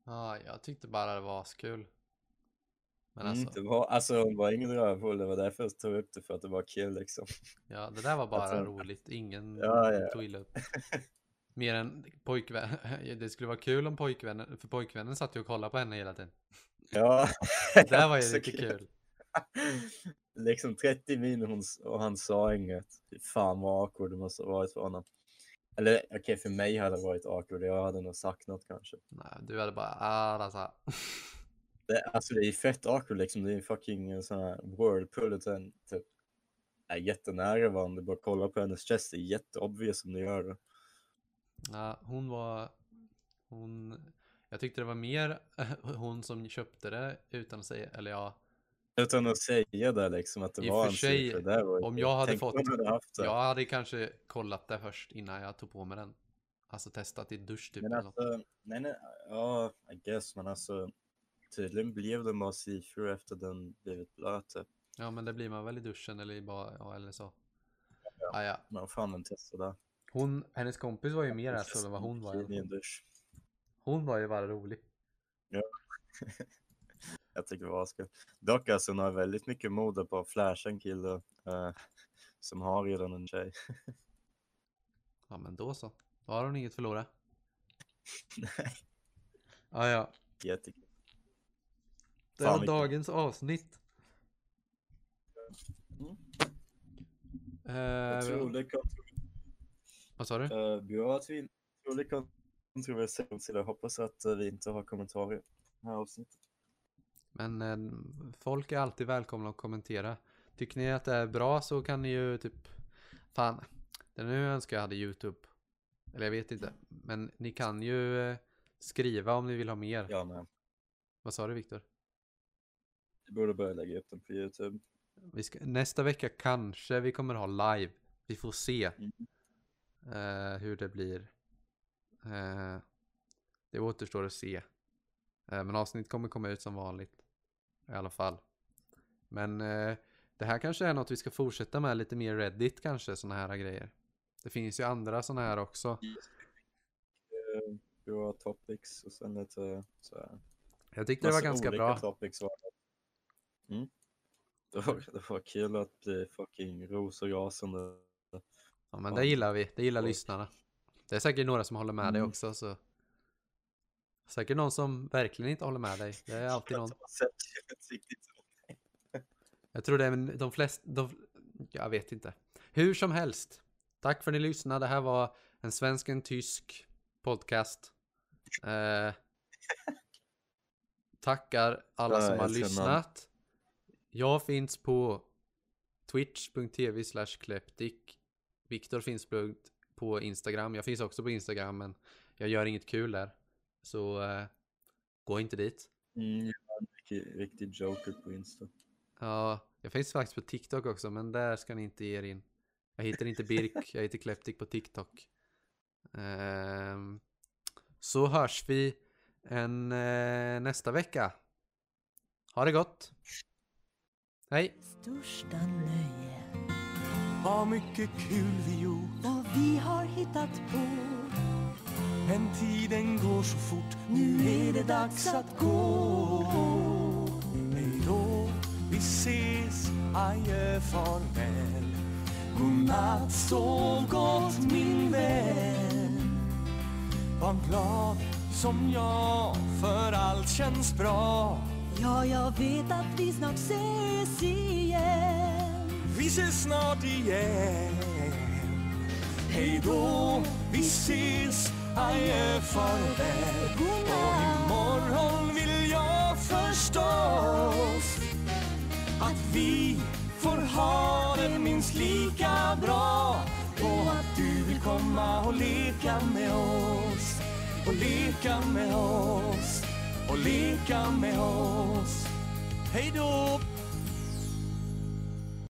S1: Ja, jag tyckte bara det var askul. Men
S2: Mm,
S1: alltså,
S2: det var, alltså hon var ingen rövhull, det var därför jag tog upp det för att det var kul liksom.
S1: ja, det där var bara
S2: tror-
S1: roligt. Ingen
S2: Ja, ja.
S1: tog illa upp. Mer än pojkvän. Det skulle vara kul om pojkvännen, för pojkvännen satt ju och kollade på henne hela tiden.
S2: Ja,
S1: Det var ju lite kul.
S2: liksom 30 min och, han sa inget. Fan vad awkward det måste ha varit för honom. Eller okej, för mig hade det varit awkward. Jag hade nog sagt något kanske.
S1: Nej, du hade bara, alltså.
S2: Det, alltså det är fett awkward liksom. Det är en fucking en sån här whirlpool typ är jättenära varandra. Bara kolla på hennes chest. Det är jätteobvious om du gör det.
S1: Ja, hon var, hon, jag tyckte det var mer hon som köpte det utan att säga, eller ja,
S2: Utan att säga det liksom att det
S1: I
S2: var
S1: för
S2: en
S1: sig,
S2: siffra. Där var
S1: om jag hade fått-
S2: hade haft det.
S1: jag hade kanske kollat det först innan jag tog på mig den. Alltså testat i dusch typ.
S2: Men
S1: något.
S2: alltså, nej, nej, ja, I guess, men alltså tydligen blev den bara see-through efter den blivit blöt. typ.
S1: Ja, men det blir man väl i duschen eller i bara, ja, eller så. Ja, ja.
S2: Men vad fan den testade.
S1: Hon, hennes kompis var ju mer asshole än vad hon var. Hon var ju bara rolig.
S2: Jag tycker det var askul. Dock alltså hon har väldigt mycket mode på att flasha en kille eh, som har redan en tjej.
S1: Ja, men då så. Då har hon inget att förlora.
S2: Nej,
S1: Ja, ja.
S2: jättekul.
S1: Det var dagens avsnitt.
S2: Mm.
S1: Eh,
S2: Otroligt kontro-
S1: vad sa du?
S2: eh, vi har ett otroligt kontroversiellt sida. Hoppas att eh, vi inte har kommentarer i här avsnittet.
S1: Men eh, folk är alltid välkomna att kommentera. Tycker ni att det är bra så kan ni ju typ Fan, det nu önskar jag hade YouTube. Eller jag vet inte. Men ni kan ju eh, skriva om ni vill ha mer.
S2: Ja, men
S1: Vad sa du Viktor?
S2: vi borde börja lägga upp den på Youtube.
S1: Vi ska, nästa vecka kanske vi kommer ha live. Vi får se
S2: Mm.
S1: Eh, hur det blir. Eh, det återstår att se. Eh, men avsnitt kommer komma ut som vanligt. I alla fall. Men eh, det här kanske är något vi ska fortsätta med lite mer Reddit kanske, sådana här grejer. Det finns ju andra sådana här också.
S2: Vi har topics och sen lite så här.
S1: Jag tyckte det var ganska bra.
S2: Topics var det. Mm. Det, var, det var kul att bli fucking rosorasande.
S1: Ja, men det gillar vi. Det gillar
S2: Folk.
S1: lyssnarna. Det är säkert några som håller med dig
S2: Mm.
S1: också. Så. Säkert någon som verkligen inte håller med dig. Det är alltid någon. Jag tror det är de flesta, de, jag vet inte. Hur som helst. Tack för att ni lyssnade. Det här var en svensk, en tysk podcast. Eh, tackar alla som har lyssnat. Jag finns på twitch.tv slash kleptik. Viktor finns på- på Instagram. Jag finns också på Instagram men jag gör inget kul där. Så eh, gå inte dit.
S2: Mm, jag är en riktig, riktig joker på Insta.
S1: Ja, jag finns faktiskt på TikTok också, men där ska ni inte ge er in. Jag heter inte Birk, jag heter Kleptik på TikTok. Ehm, så hörs vi en, eh, nästa vecka. Ha det gott! Hej!
S3: Största nöje
S4: Vad mycket kul vi gjort
S3: vad vi har hittat på.
S4: Men tiden går så fort
S3: Nu är det dags att gå.
S4: Hej då, vi ses, adjö, farväl
S3: Godnatt, sov gott min vän.
S4: Var glad som jag, för allt känns bra
S3: Ja, jag vet att vi snart ses igen.
S4: Vi ses snart igen. Hej då, vi ses, adjö, eh, farväl. Och imorgon vill jag förstås Att vi får ha det minst lika bra. Och att du vill komma och leka med oss. Och leka med oss. Och leka med oss. Hej då.